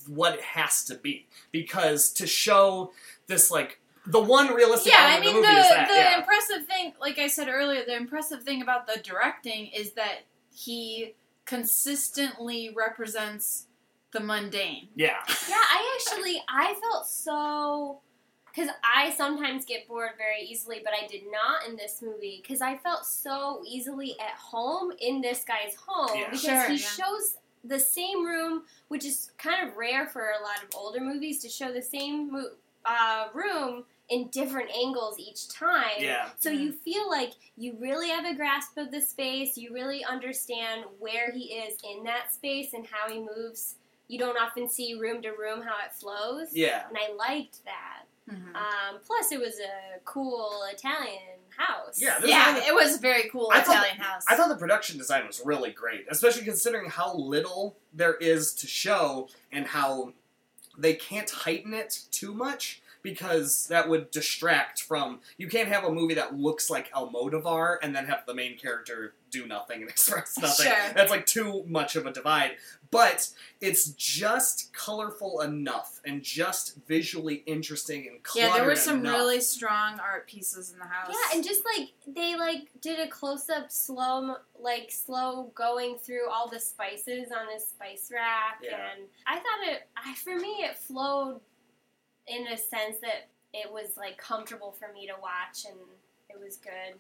what it has to be because to show this like the one realistic yeah, I mean the the that the yeah. impressive thing, like I said earlier, the impressive thing about the directing is that he consistently represents the mundane. yeah Yeah, I actually I felt so because I sometimes get bored very easily, but I did not in this movie because I felt so easily at home in this guy's home Yeah. because Sure, he yeah. shows the same room, which is kind of rare for a lot of older movies to show the same mo- uh, room in different angles each time. yeah So you feel like you really have a grasp of the space, you really understand where he is in that space and how he moves. You don't often see room to room how it flows. yeah And I liked that. Mhm. Um, plus, it was a cool Italian house. Yeah, Yeah, is- it was a very cool I thought Italian house. I thought the production design was really great, especially considering how little there is to show and how they can't heighten it too much because that would distract from. You can't have a movie that looks like Almodovar and then have the main character do nothing and express nothing. Sure. That's like too much of a divide. But it's just colorful enough and just visually interesting and cluttered yeah, there were some enough. really strong art pieces in the house. Yeah, and just like they like did a close up slow, like slow going through all the spices on his spice rack, Yeah. and I thought it. I for me it flowed in a sense that it was like comfortable for me to watch, and it was good.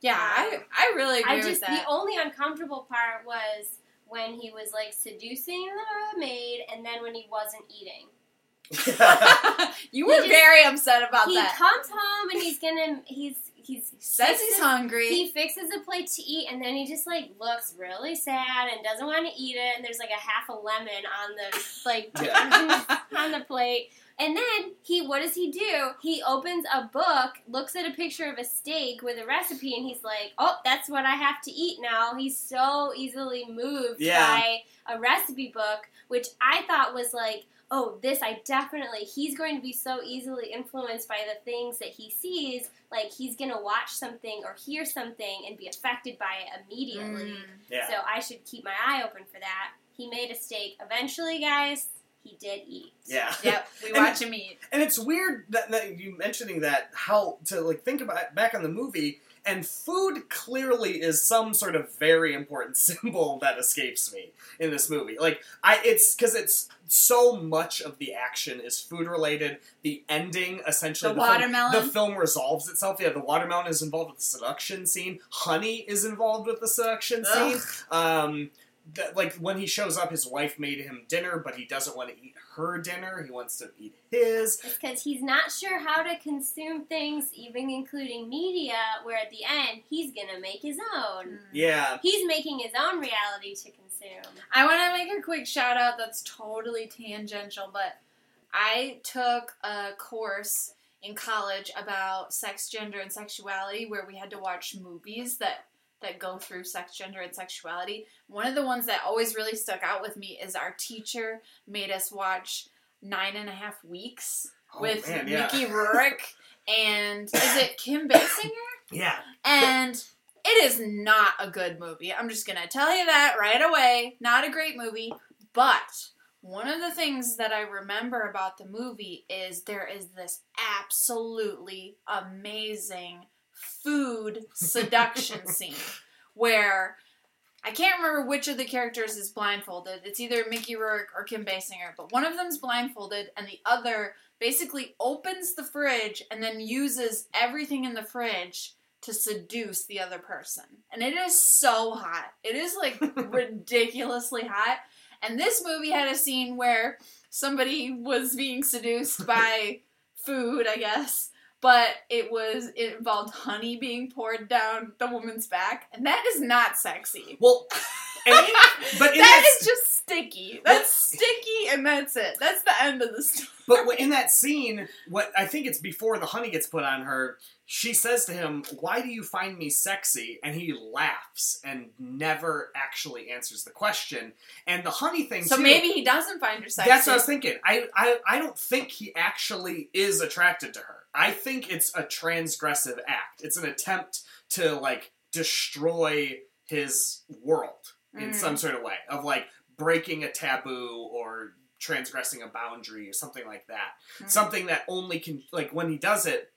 yeah, I, um, I really agree I with just that. the only uncomfortable part was when he was like seducing the maid, and then when he wasn't eating. you were just- very upset about he that. He comes home and he's gonna he's he's Says he's hungry. He fixes a plate to eat, and then he just like looks really sad and doesn't want to eat it. And there's like a half a lemon on the like Yeah. on the plate. And then he, what does he do? He opens a book, looks at a picture of a steak with a recipe, and he's like, "Oh, that's what I have to eat now." He's so easily moved Yeah. by a recipe book, which I thought was like, "Oh, this I definitely." He's going to be so easily influenced by the things that he sees. Like he's gonna watch something or hear something and be affected by it immediately. Mm. yeah. So I should keep my eye open for that. He made a steak. Eventually, guys, he did eat. yeah. Yep, we watch him eat. And it's weird that, that you mentioning that how to like think about it, back on the movie and food clearly is some sort of very important symbol that escapes me in this movie. Like I it's cuz it's so much of the action is food related. The ending essentially The film- watermelon? the film resolves itself. Yeah, the watermelon is involved with the seduction scene. Honey is involved with the seduction scene. Um that, like when he shows up, his wife made him dinner, but he doesn't want to eat her dinner. He wants to eat his. Because he's not sure how to consume things, even including media, where at the end, he's gonna make his own. Hmm. Yeah, He's making his own reality to consume. I want to make a quick shout out that's totally tangential, but I took a course in college about sex, gender, and sexuality where we had to watch movies that that go through sex, gender, and sexuality. One of the ones that always really stuck out with me is our teacher made us watch Nine and a Half Weeks Oh, with man, yeah. Mickey Rourke and is it Kim Basinger? Yeah. And it is not a good movie. I'm just going to tell you that right away. Not a great movie. But one of the things that I remember about the movie is there is this absolutely amazing food seduction scene where I can't remember which of the characters is blindfolded. It's either Mickey Rourke or Kim Basinger, but one of them's blindfolded and the other basically opens the fridge and then uses everything in the fridge to seduce the other person. And it is so hot. It is like ridiculously hot. And this movie had a scene where somebody was being seduced by food, I guess. But it was it involved honey being poured down the woman's back, and that is not sexy. Well, and, but in that that, is just sticky. That's sticky, and that's it. That's the end of the story. but in that scene, what I think it's before the honey gets put on her, she says to him, "Why do you find me sexy?" And he laughs and never actually answers the question. And the honey thing, So too, maybe he doesn't find her sexy. That's what I was thinking. I, I I don't think he actually is attracted to her. I think it's a transgressive act. It's an attempt to like destroy his world in Mm. some sort of way of like breaking a taboo or transgressing a boundary or something like that. Mm. Something that only can like when he does it,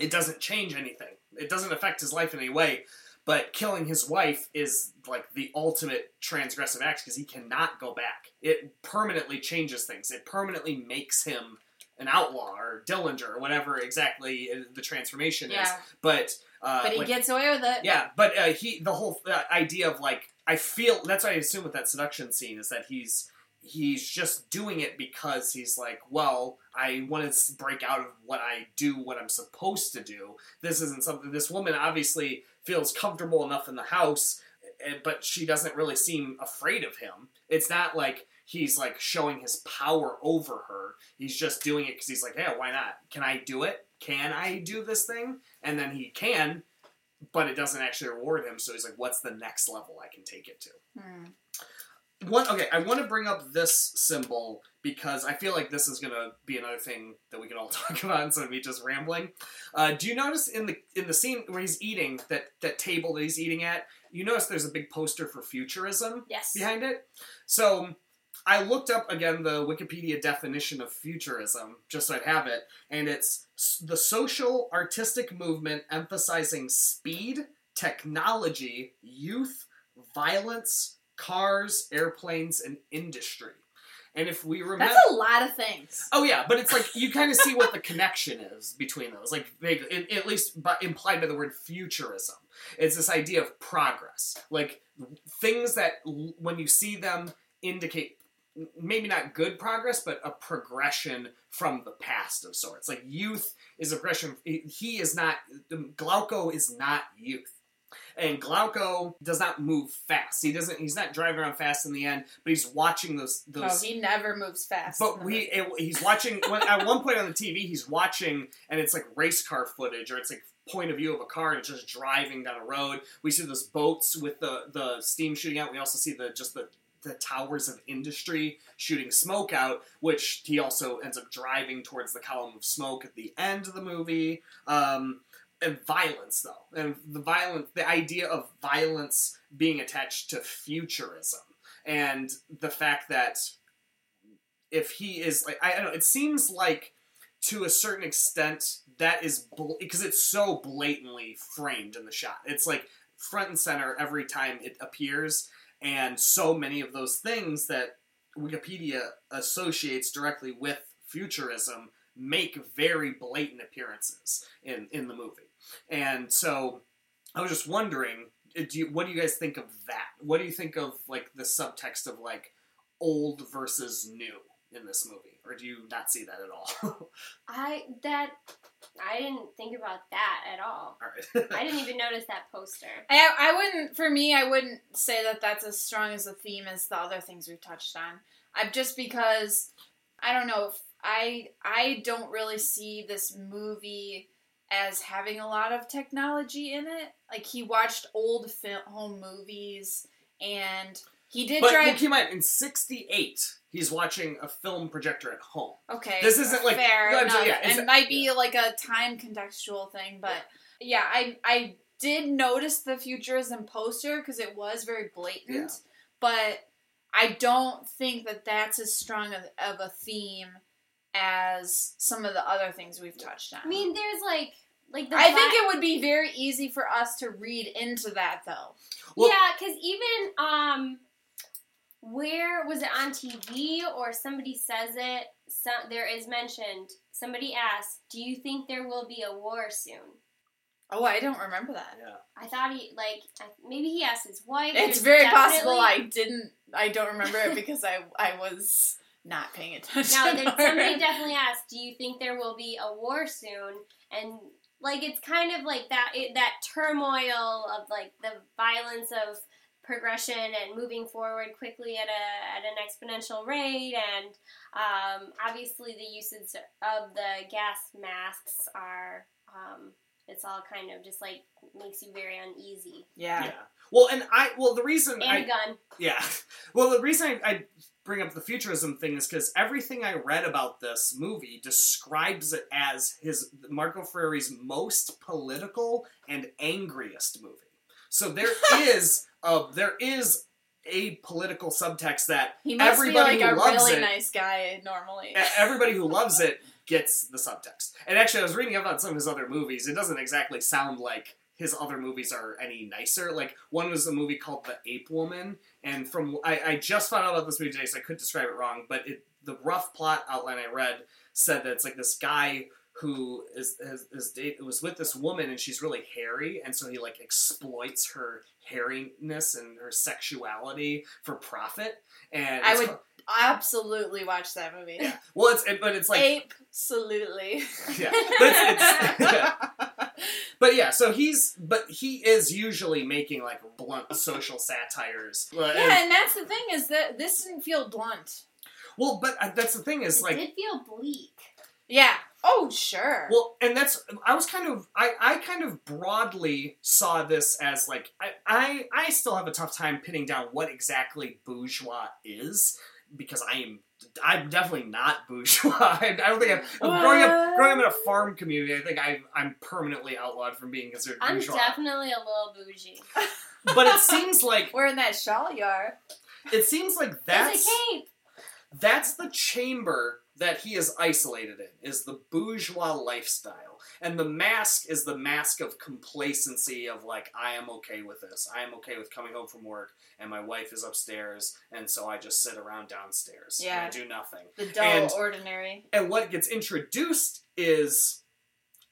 it doesn't change anything. It doesn't affect his life in any way. But killing his wife is like the ultimate transgressive act because he cannot go back. It permanently changes things. It permanently makes him an outlaw or Dillinger or whatever exactly the transformation is. But uh, but he like- gets away with it. yeah, but uh, he the whole uh, idea of like I feel that's what I assume with that seduction scene is that he's he's just doing it because he's like, well, I want to break out of what I do, what I'm supposed to do. This isn't something. This woman obviously feels comfortable enough in the house, eh, but she doesn't really seem afraid of him. It's not like he's like showing his power over her. He's just doing it because he's like, yeah, why not? Can I do it? Can I do this thing? And then he can, but it doesn't actually reward him. So he's like, "What's the next level I can take it to?" Hmm. One, okay, I want to bring up this symbol because I feel like this is gonna be another thing that we can all talk about instead of me just rambling. Uh, do you notice in the in the scene where he's eating that that table that he's eating at? You notice there's a big poster for futurism Yes. behind it. So I looked up again the Wikipedia definition of futurism, just so I'd have it, and it's the social artistic movement emphasizing speed, technology, youth, violence, cars, airplanes, and industry. And if we remember, That's a lot of things. Oh yeah, but it's like you kind of see what the connection is between those. Like they, at least by, implied by the word futurism, it's this idea of progress. Like things that when you see them indicate maybe not good progress, but a progression from the past of sorts. Like youth is a progression. He is not. Um, Glauco is not youth. And Glauco does not move fast. He doesn't. He's not driving around fast in the end, but he's watching those. No, those he never moves fast. but we, it, he's watching when, at one point on the TV. He's watching, and it's like race car footage, or it's like point of view of a car, and it's just driving down a road. We see those boats with the the steam shooting out. We also see the just the the towers of industry shooting smoke out, which he also ends up driving towards the column of smoke at the end of the movie. Um, and violence, though, and the violence, the idea of violence being attached to futurism, and the fact that if he is like I don't know, it seems like to a certain extent that is because it's so blatantly framed in the shot. It's like front and center every time it appears, and so many of those things that Wikipedia associates directly with futurism make very blatant appearances in in the movie. And so I was just wondering, uh, do you, what do you guys think of that? What do you think of like the subtext of like old versus new in this movie, or do you not see that at all? I that I didn't think about that at all. all right. I didn't even notice that poster. I, I wouldn't, for me, I wouldn't say that that's as strong as a theme as the other things we've touched on. I'm just because I don't know if I I don't really see this movie as having a lot of technology in it. Like he watched old film home movies, and he did But drive. well, keep in mind, in '68, he's watching a film projector at home. Okay, This isn't like- fair no, enough. yeah, it's- and it might be like a time contextual thing, but yeah, I I did notice the futurism poster because it was very blatant, Yeah. but I don't think that that's as strong of, of a theme as some of the other things we've touched on. I mean, there's like like the I vi- think it would be very easy for us to read into that though. Well- yeah, because even um, where was it on TV or somebody says it? Some, there is mentioned. Somebody asked, "Do you think there will be a war soon?" Oh, I don't remember that. Yeah. I thought he like maybe he asked his wife. It's There's very possible I didn't. I don't remember it because I I was not paying attention. No, there, somebody definitely asked, "Do you think there will be a war soon?" And like it's kind of like that it, that turmoil of like the violence of progression and moving forward quickly at a at an exponential rate, and um, obviously the usage of the gas masks are. Um, it's all kind of just like makes you very uneasy. yeah. Yeah. Well, and I well the reason And I a gun. Yeah. Well, the reason I, I bring up the futurism thing is because everything I read about this movie describes it as his Marco Ferreri's most political and angriest movie. So there is a there is a political subtext that He must everybody be like who a loves really it, nice guy normally. everybody who loves it gets the subtext. And actually, I was reading about some of his other movies. It doesn't exactly sound like his other movies are any nicer. Like one was a movie called The Ape Woman, and from I, I just found out about this movie today, so I could describe it wrong. But it, the rough plot outline I read said that it's like this guy who is is, is date was with this woman and she's really hairy and so he like exploits her hairiness and her sexuality for profit and I would called- absolutely watch that movie. yeah well it's it, but it's like absolutely. yeah but it's, it's yeah. But yeah, so he's but he is usually making like blunt social satires. Uh, and- Yeah, and that's the thing is that this didn't feel blunt. well, but uh, that's the thing is It like did feel bleak. Yeah. Sure. well, and that's I was kind of I I kind of broadly saw this as like I I I still have a tough time pinning down what exactly bourgeois is because I am. I'm definitely not bourgeois. I don't think I'm, growing up. Growing up in a farm community, I think I'm I'm permanently outlawed from being considered bourgeois. I'm bourgeois. definitely a little bougie. but it seems like Wearing that shawl you are. it seems like that's a cape. that's the chamber that he is isolated in is the bourgeois lifestyle and the mask is the mask of complacency of like i am okay with this i am okay with coming home from work and my wife is upstairs and so i just sit around downstairs Yeah. and i do nothing The dull, And- ordinary. and what gets introduced is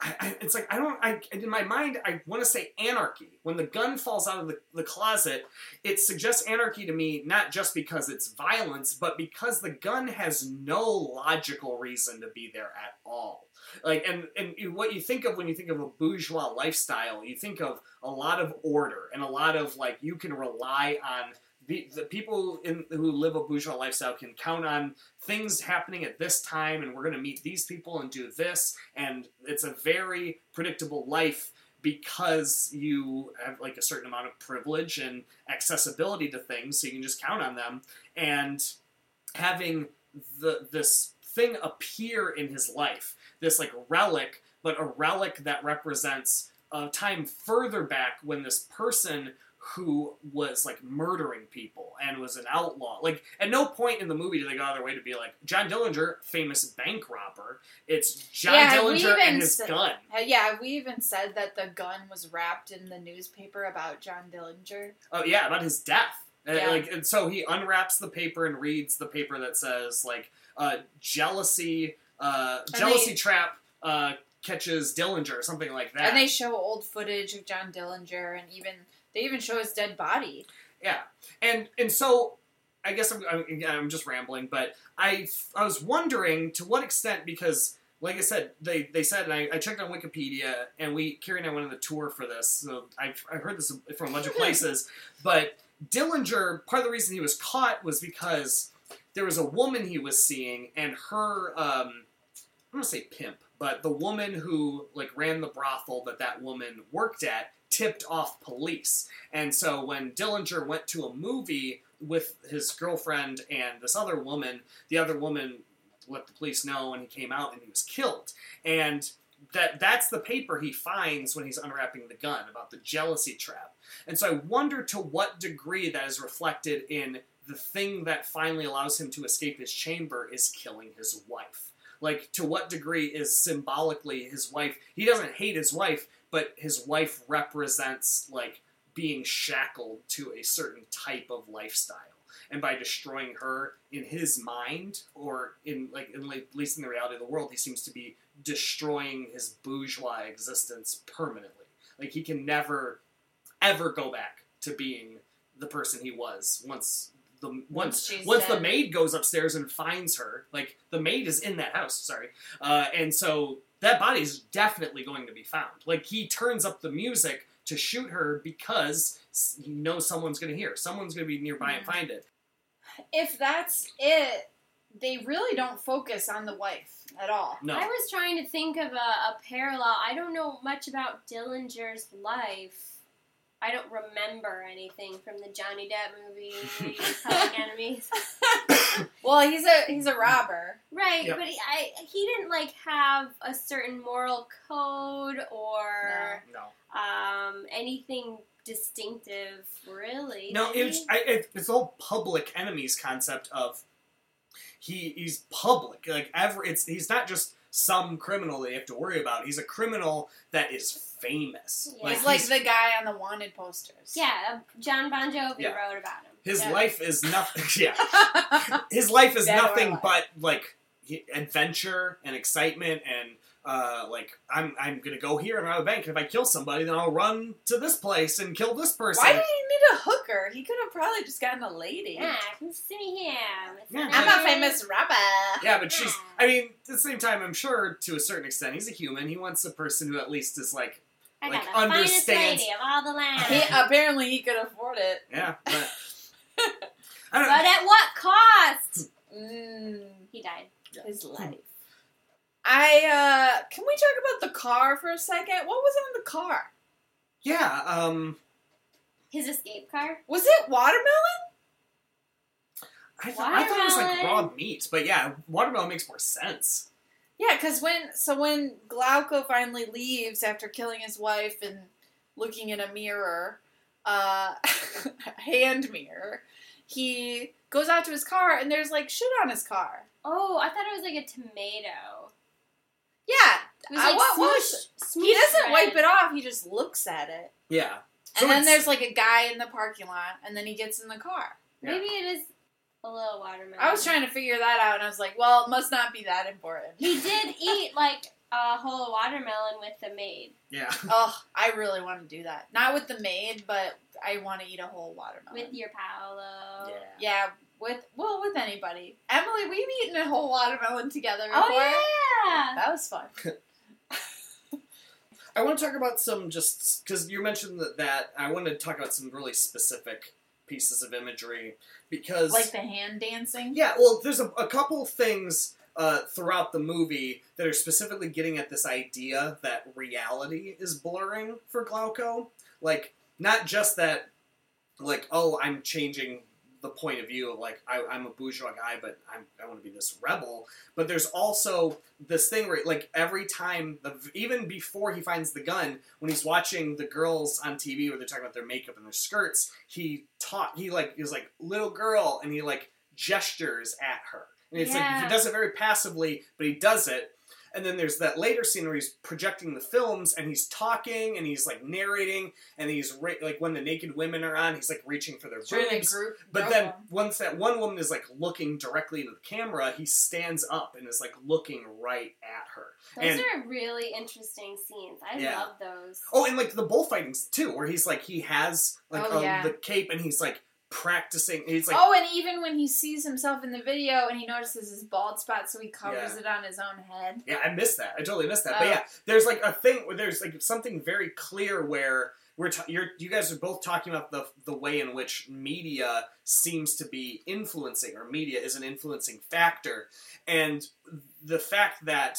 I, I, it's like I don't. I in my mind, I want to say anarchy. When the gun falls out of the, the closet, it suggests anarchy to me, not just because it's violence, but because the gun has no logical reason to be there at all. Like, and and what you think of when you think of a bourgeois lifestyle, you think of a lot of order and a lot of like you can rely on. The, the people in, who live a bourgeois lifestyle can count on things happening at this time and we're going to meet these people and do this and it's a very predictable life because you have like a certain amount of privilege and accessibility to things so you can just count on them. And having the this thing appear in his life this like relic but a relic that represents a time further back when this person who was like murdering people and was an outlaw. Like at no point in the movie do they go out of their way to be like John Dillinger, famous bank robber. It's John Yeah, Dillinger and his said- gun. Uh, yeah, we even said that the gun was wrapped in the newspaper about John Dillinger. Oh yeah, about his death. Uh, Yeah. Like and so he unwraps the paper and reads the paper that says like uh, jealousy, uh, jealousy they- trap uh, catches Dillinger or something like that. And they show old footage of John Dillinger, and even they even show his dead body. Yeah, and and so I guess I'm I'm, I'm just rambling, but I I was wondering to what extent because like I said they they said and I, I checked on Wikipedia and we Carrie and I went on the tour for this, so I've I heard this from a bunch of places, but Dillinger part of the reason he was caught was because there was a woman he was seeing and her um I'm gonna say pimp, but the woman who like ran the brothel that that woman worked at tipped off police, and so when Dillinger went to a movie with his girlfriend and this other woman, the other woman let the police know, and he came out and he was killed, and that that's the paper he finds when he's unwrapping the gun about the jealousy trap. And so I wonder to what degree that is reflected in the thing that finally allows him to escape his chamber is killing his wife. Like to what degree is symbolically his wife he doesn't hate his wife, but his wife represents like being shackled to a certain type of lifestyle. And by destroying her in his mind, or in like in, like, at least in the reality of the world, he seems to be destroying his bourgeois existence permanently. Like he can never, ever go back to being the person he was once the once she's once the maid goes upstairs and finds her. Like the maid is in that house. Sorry, uh, and so that body is definitely going to be found. Like he turns up the music to shoot her because he knows someone's going to hear. Someone's going to be nearby and find it. If that's it, they really don't focus on the wife at all. No, I was trying to think of a, a parallel. I don't know much about Dillinger's life. I don't remember anything from the Johnny Depp movie, Public Enemies. Well, he's a he's a robber. Right, Yep. but he, I, he didn't like have a certain moral code or no. um, anything distinctive, really. No, it was. I, it, it's the whole public enemies concept of he he's public. Like ever, it's he's not just some criminal that you have to worry about. He's a criminal that is famous. Yeah. He's like the guy on the wanted posters. yeah, uh, John Bon Jovi Yeah. wrote about him. His Yeah. life is nothing. Yeah, his life is Dead nothing alive. but like adventure and excitement and. Uh, like I'm, I'm gonna go here and rob a bank. And if I kill somebody, then I'll run to this place and kill this person. Why did he need a hooker? He could have probably just gotten a lady. Yeah, come see me here. Yeah, I'm a famous robber. Yeah, but she's. I mean, at the same time, I'm sure to a certain extent, he's a human. He wants a person who at least is like, I like, got the finest understands- lady of all the land. He, apparently, he could afford it. yeah. But, I don't but at what cost? Mm, He died. his life. I uh, can we talk about the car for a second? What was on the car? Yeah. Um. His escape car. Was it watermelon? I, thought I thought it was like raw Watermelon. meat, but yeah, watermelon makes more sense. Yeah, because when so when Glauco finally leaves after killing his wife and looking in a mirror, uh, hand mirror, he goes out to his car and there's like shit on his car. Oh, I thought it was like a tomato. Yeah, It was Uh, like what smoosh, was- smoosh he doesn't red. wipe it off. He just looks at it, Yeah. So and then there's like a guy in the parking lot, and then he gets in the car. Yeah. Maybe it is a little watermelon. I was trying to figure that out, and I was like, well, it must not be that important. He did eat like a whole watermelon with the maid. Yeah. Oh, I really want to do that. Not with the maid, but I want to eat a whole watermelon. With your Paolo. Yeah, with well, with anybody. Emily, we've eaten a whole watermelon together oh, before. Oh yeah. That was fun. I want to talk about some just because you mentioned that, that. I want to talk about some really specific pieces of imagery because Like the hand dancing. Yeah, well, there's a, a couple things uh, throughout the movie that are specifically getting at this idea that reality is blurring for Glauco. Like, not just that, like, oh, I'm changing the point of view of, like, I, I'm a bourgeois guy, but I'm, I want to be this rebel. But there's also this thing where, like, every time, the, even before he finds the gun, when he's watching the girls on TV where they're talking about their makeup and their skirts, he taught, he, like, is like, little girl, and he, like, gestures at her. And it's like he does it very passively, but he does it. And then there's that later scene where he's projecting the films and he's talking and he's like narrating and he's re- like when the naked women are on, he's like reaching for their boobs. group. But then them. once that one woman is like looking directly into the camera, he stands up and is like looking right at her. Those and are really interesting scenes. I Yeah. love those. oh, and like the bullfightings too, where he's like he has like Oh, um, yeah. the cape and he's like practicing. He's like oh, and even when he sees himself in the video and he notices his bald spot, so he covers Yeah. it on his own head. Yeah, I missed that. I totally missed that. But Oh. yeah, there's like a thing where there's like something very clear where we're ta- you're you guys are both talking about the the way in which media seems to be influencing or media is an influencing factor, and the fact that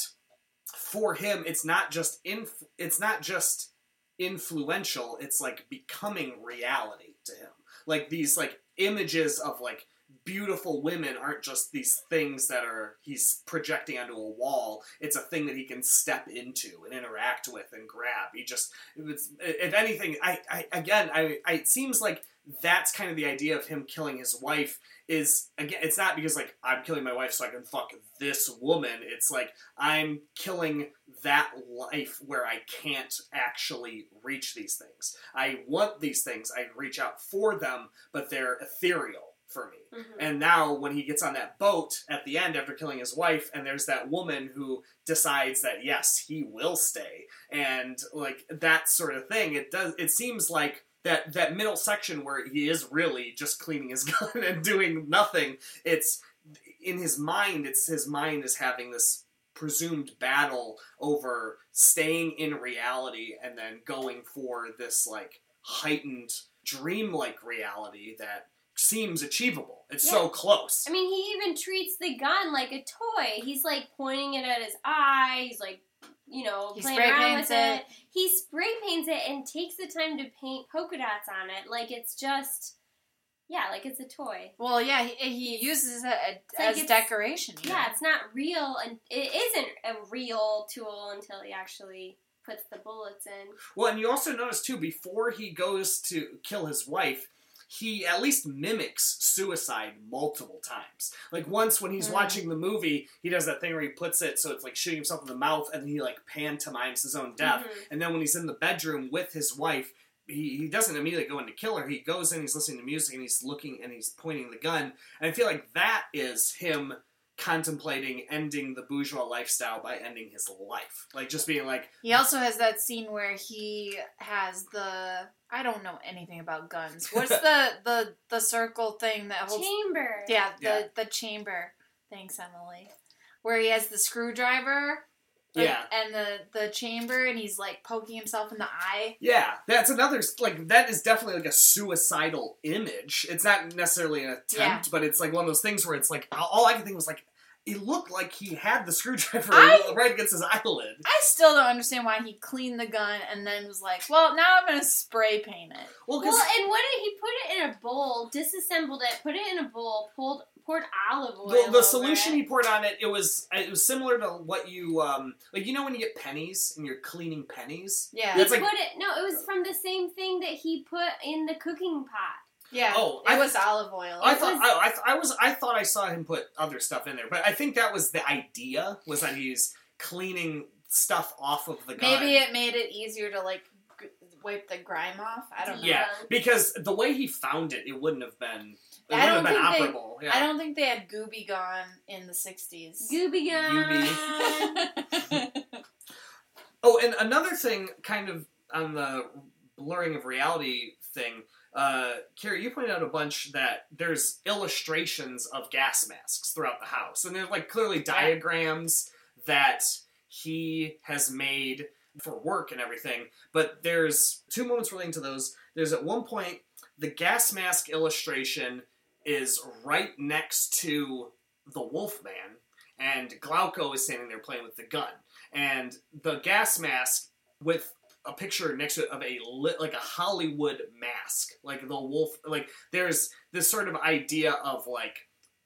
for him, it's not just inf- it's not just influential. It's like becoming reality to him. Like these like images of like beautiful women aren't just these things that are he's projecting onto a wall. It's a thing that he can step into and interact with and grab. He just it's, if anything, I, I again, I, I it seems like that's kind of the idea of him killing his wife is again it's not because like i'm killing my wife so i can fuck this woman. It's like i'm killing that life where i can't actually reach these things. I want these things. I reach out for them but they're ethereal for me. Mhm. and now when he gets on that boat at the end after killing his wife and there's that woman who decides that yes he will stay. And like that sort of thing it does it seems like that that middle section where he is really just cleaning his gun and doing nothing it's in his mind it's his mind is having this presumed battle over staying in reality and then going for this like heightened dreamlike reality that seems achievable it's so close I mean, he even treats the gun like a toy. He's like pointing it at his eye. He's like, you know, He playing spray around paints with it. it. He spray paints it and takes the time to paint polka dots on it. Like it's just, yeah, like it's a toy. Well, yeah, he, he uses it like as it's- decoration. you Yeah, know? it's not real, and it isn't a real tool until he actually puts the bullets in. Well, and you also notice too, before he goes to kill his wife, he at least mimics suicide multiple times. Like once when he's Mm. watching the movie, he does that thing where he puts it so it's like shooting himself in the mouth, and he like pantomimes his own death. Mhm. And then when he's in the bedroom with his wife, he, he doesn't immediately go in to kill her. He goes in, he's listening to music, and he's looking and he's pointing the gun. And I feel like that is him contemplating ending the bourgeois lifestyle by ending his life. Like just being like, He also has that scene where he has the I don't know anything about guns. What's the the the circle thing that holds? Chamber. Yeah, the Yeah. the chamber. Thanks, Emily. Where he has the screwdriver. like, Yeah. And the the chamber, and he's like poking himself in the eye. Yeah, that's another like that is definitely like a suicidal image. It's not necessarily an attempt, but it's like one of those things where it's like all I can think was like it looked like he had the screwdriver I- right against his eyelid. I still don't understand why he cleaned the gun and then was like, "Well, now I'm gonna spray paint it." Well, Well, and what did he put it in a bowl, disassembled it, put it in a bowl, pulled poured olive oil. the, the over solution it. he poured on it, it was it was similar to what you um like you know when you get pennies and you're cleaning pennies. Yeah, He That's like- put it. No, it was from the same thing that he put in the cooking pot. Yeah. Oh, it I- was olive oil. I It thought was- I, I, th- I was I thought I saw him put other stuff in there, but I think that was the idea was that he's cleaning stuff off of the gun. Maybe it made it easier to like g- wipe the grime off. I don't know. Yeah, Yeah. because the way he found it, it wouldn't have been. It I wouldn't have don't been think they- operable. yeah. I don't think they had Gooby Gone in the '60s. Gooby gun. Oh, and another thing, kind of on the blurring of reality thing, uh, Carrie, you pointed out a bunch that there's illustrations of gas masks throughout the house, and they're like clearly diagrams that he has made for work and everything. But there's two moments relating to those. There's at one point the gas mask illustration is right next to the Wolfman, and Glauco is standing there playing with the gun and the gas mask with a picture next to it of a lit, like a Hollywood mask, like the wolf. Like there's this sort of idea of like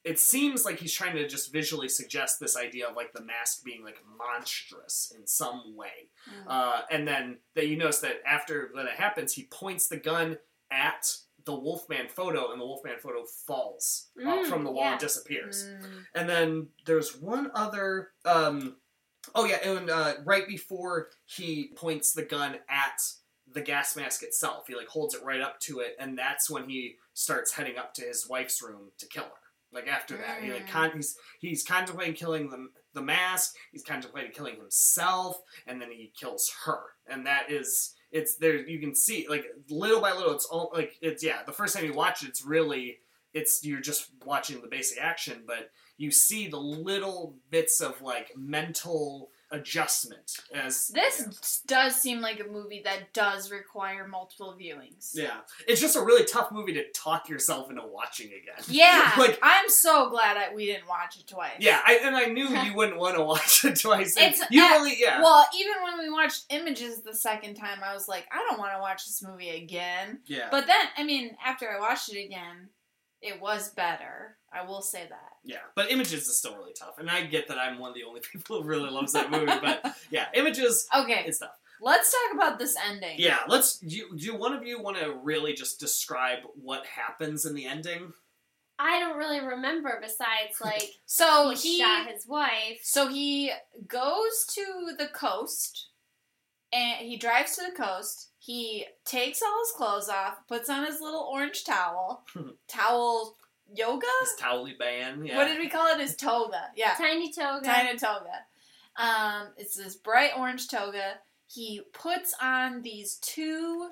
it seems like he's trying to just visually suggest this idea of like the mask being like monstrous in some way. Mm. Uh, and then that you notice that after that it happens, he points the gun at the Wolfman photo, and the Wolfman photo falls uh, Mm, from the wall yeah. and disappears. Mm. And then there's one other. Um, oh yeah, and uh, right before he points the gun at the gas mask itself, he like holds it right up to it, and that's when he starts heading up to his wife's room to kill her. Like after that, he like Mm. con- he's he's contemplating killing the the mask. He's contemplating killing himself, and then he kills her. And that is it's there. You can see like little by little. It's all like it's yeah. The first time you watch it, it's really it's you're just watching the basic action, but you see the little bits of like mental adjustment as This does seem like a movie that does require multiple viewings. Yeah, it's just a really tough movie to talk yourself into watching again. Yeah, like I'm so glad I, we didn't watch it twice. yeah, I, and I knew you wouldn't want to watch it twice. It's you uh, really yeah. Well, even when we watched Images the second time, I was like, I don't want to watch this movie again. yeah, But then, I mean, after I watched it again, it was better. I will say that. yeah, but Images is still really tough, and I get that I'm one of the only people who really loves that movie. But yeah, Images Okay, it's tough. let's talk about this ending. Yeah, let's. Do, you- do one of you want to really just describe what happens in the ending? I don't really remember besides like So he, he shot his wife. So he goes to the coast and he drives to the coast. He takes all his clothes off, puts on his little orange towel. towel yoga? This Taliban, yeah. What did we call it? His toga. Yeah. Tiny toga. Tiny toga. Um, it's this bright orange toga. He puts on these two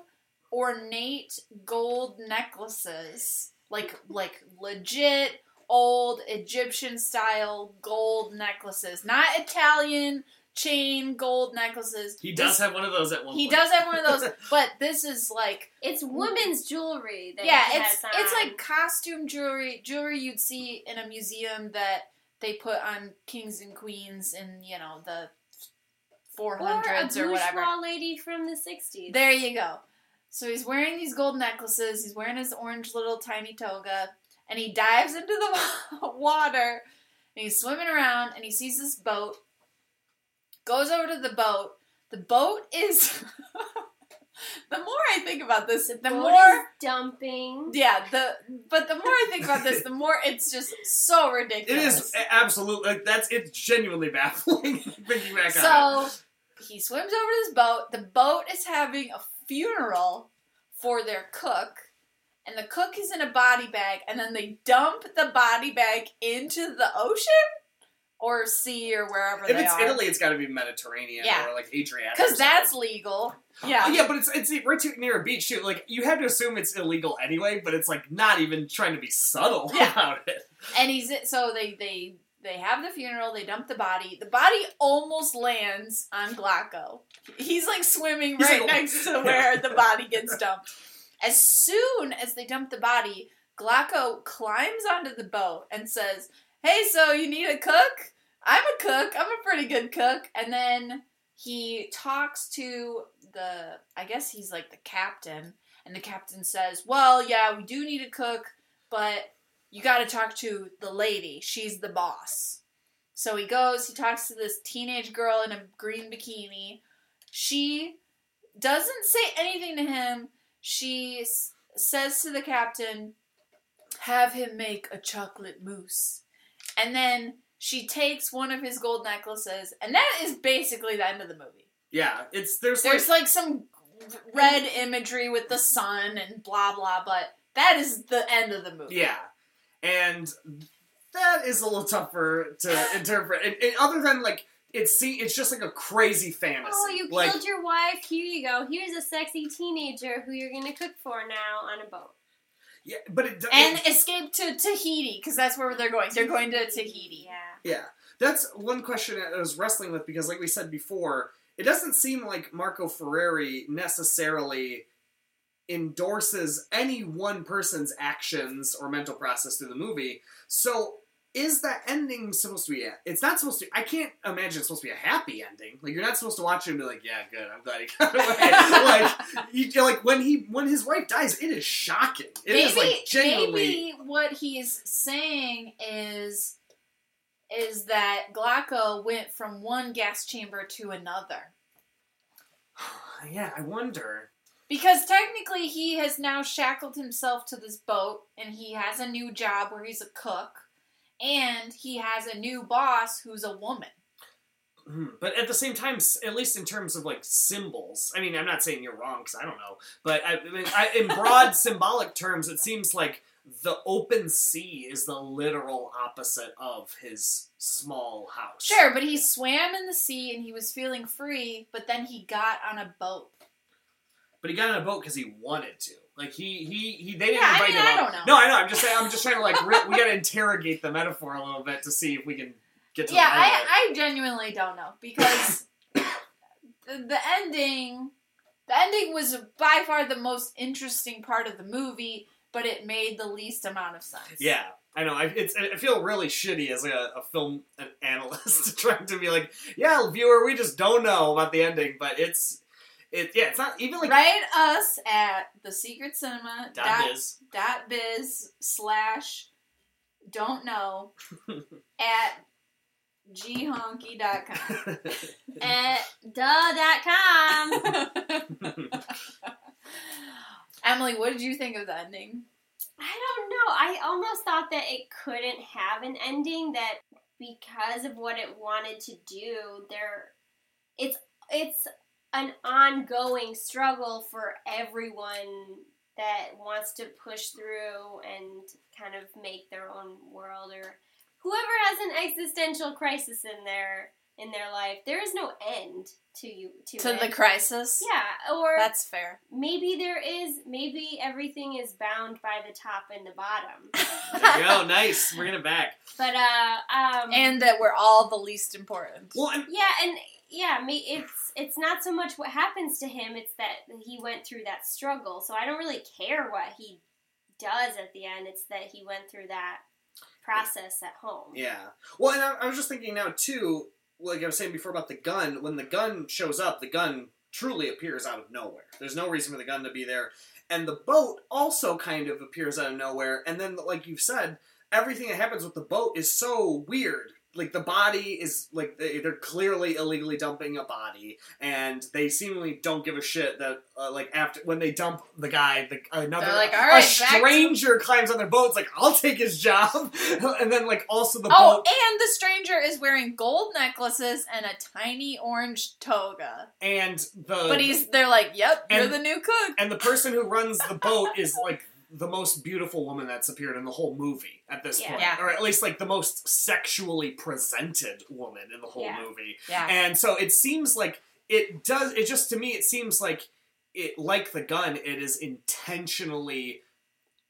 ornate gold necklaces, like like legit old Egyptian style gold necklaces, not Italian chain gold necklaces. He does This- have one of those at one He point. does have one of those, but this is like It's women's jewelry. That yeah, he it's has it's like costume jewelry, jewelry you'd see in a museum that they put on kings and queens in you know the four or a hundreds or, whatever. lady from the '60s. There you go. So he's wearing these gold necklaces. He's wearing his orange little tiny toga, and he dives into the water. And he's swimming around, and he sees this boat. Goes over to the boat. The boat is. the more I think about this, the, Boat more is dumping. yeah, the but the more I think about this, the more it's just so ridiculous. It is absolutely like that's it's genuinely baffling thinking back on it. So he swims over to this boat. The boat is having a funeral for their cook, and the cook is in a body bag, and then they dump the body bag into the ocean or sea or wherever that is. If it's are. Italy, it's got to be Mediterranean Yeah. or like Adriatic. because that's legal. Oh, yeah. Oh, yeah, but it's it's right too, near a beach too. Like you have to assume it's illegal anyway, but it's like not even trying to be subtle Yeah. about it. And he's so they they they have the funeral. They dump the body. The body almost lands on Glauco. He's like swimming He's right like- next to where the body gets dumped. As soon as they dump the body, Glauco climbs onto the boat and says, "Hey, so you need a cook? I'm a cook. I'm a pretty good cook." And then he talks to the I guess he's like the captain, and the captain says, "Well, yeah, we do need a cook, but you got to talk to the lady. She's the boss." So he goes, he talks to this teenage girl in a green bikini. She doesn't say anything to him. She says to the captain, "Have him make a chocolate mousse." And then she takes one of his gold necklaces, and that is basically the end of the movie. Yeah, it's there's, There's like like some red imagery with the sun and blah blah, but that is the end of the movie. yeah, and that is a little tougher to interpret. And, and other than like it's see, it's just like a crazy fantasy. Oh, you like, killed your wife. Here you go. Here's a sexy teenager who you're gonna cook for now on a boat. Yeah, but it, And it- escape to Tahiti because that's where they're going. They're going to Tahiti. Yeah. Yeah, that's one question I was wrestling with because, like we said before, it doesn't seem like Marco Ferreri necessarily endorses any one person's actions or mental process through the movie. So, is that ending supposed to be? A, it's not supposed to. I can't imagine it's supposed to be a happy ending. Like you're not supposed to watch it and be like, "Yeah, good. I'm glad he got away." like, you, like when he when his wife dies, it is shocking. It is maybe, like genuinely. maybe what he's saying is is that Glauco went from one gas chamber to another. Yeah, I wonder. Because technically he has now shackled himself to this boat and he has a new job where he's a cook and he has a new boss who's a woman. Hmm, But at the same time, at least in terms of like symbols, I mean, I'm not saying you're wrong because I don't know, but I, I mean, I, in broad symbolic terms, it seems like the open sea is the literal opposite of his small house. Sure, but he swam in the sea and he was feeling free, but then he got on a boat. But he got on a boat because he wanted to. Like he he he. They didn't Yeah, I invite mean, him. I don't know. No, I know. I'm just saying. I'm just trying to like. Re- we got to interrogate the metaphor a little bit to see if we can get to yeah, the end of it. I, I genuinely don't know because the, the ending, the ending was by far the most interesting part of the movie, but it made the least amount of sense. Yeah, I know. I, it's, I feel really shitty as a, a film an analyst trying to be like, yeah, viewer, we just don't know about the ending, but it's, it, yeah, it's not even like Write us at the secret cinema dot biz. dot biz slash don't know at ghonky.com. At duh.com. Emily, what did you think of the ending? I don't know. I almost thought that it couldn't have an ending that because of what it wanted to do, there it's it's an ongoing struggle for everyone that wants to push through and kind of make their own world or whoever has an existential crisis in their in their life, there is no end to you to, To the crisis? yeah, or That's fair. maybe there is maybe everything is bound by the top and the bottom There you go, nice. Bringing it back. but uh um And that we're all the least important. Well, and yeah and yeah me it's it's not so much what happens to him it's that he went through that struggle so i don't really care what he does at the end it's that he went through that process at home Yeah. Well, and I, I was just thinking now too, like I was saying before about the gun. When the gun shows up, the gun truly appears out of nowhere. There's no reason for the gun to be there, and the boat also kind of appears out of nowhere. And then, like you've said, everything that happens with the boat is so weird. Like the body is like they- they're clearly illegally dumping a body, and they seemingly don't give a shit that uh, like after when they dump the guy, the another They're like, "All a right, to-" stranger climbs on their boat. It's like I'll take his job, and then like also the Oh, boat and the stranger is wearing gold necklaces and a tiny orange toga. and the But he's they're like, Yep, you're the new cook. and the person who runs the boat is like the most beautiful woman that's appeared in the whole movie at this Yeah. point, Yeah. or at least like the most sexually presented woman in the whole Yeah. movie. Yeah. And so it seems like it does. It just to me, it seems like it, like the gun, it is intentionally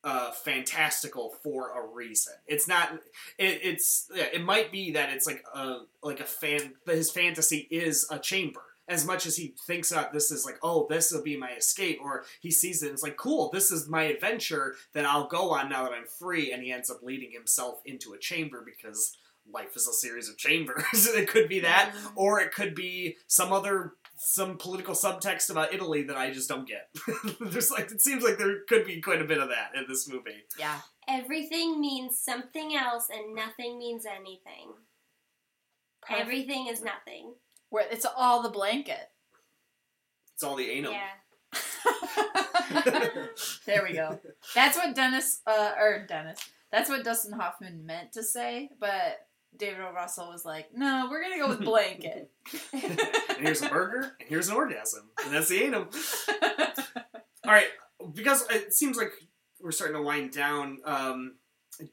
uh, fantastical for a reason. It's not. It, it's. Yeah, it might be that it's like a like a fan. That his fantasy is a chamber. As much as he thinks that this is like, oh, this will be my escape, or he sees it and it's like, cool, this is my adventure that I'll go on now that I'm free, and he ends up leading himself into a chamber because life is a series of chambers. it could be that, or it could be some other some political subtext about Italy that I just don't get. There's like it seems like there could be quite a bit of that in this movie. Yeah. everything means something else and nothing means anything everything is nothing Where it's all the blanket. It's all the anal. yeah there we go. That's what Dennis, uh, or Dennis, that's what Dustin Hoffman meant to say, but David O. Russell was like, no, we're gonna go with blanket. and here's a burger, and here's an orgasm, and that's the anum. All right, because it seems like we're starting to wind down. Um,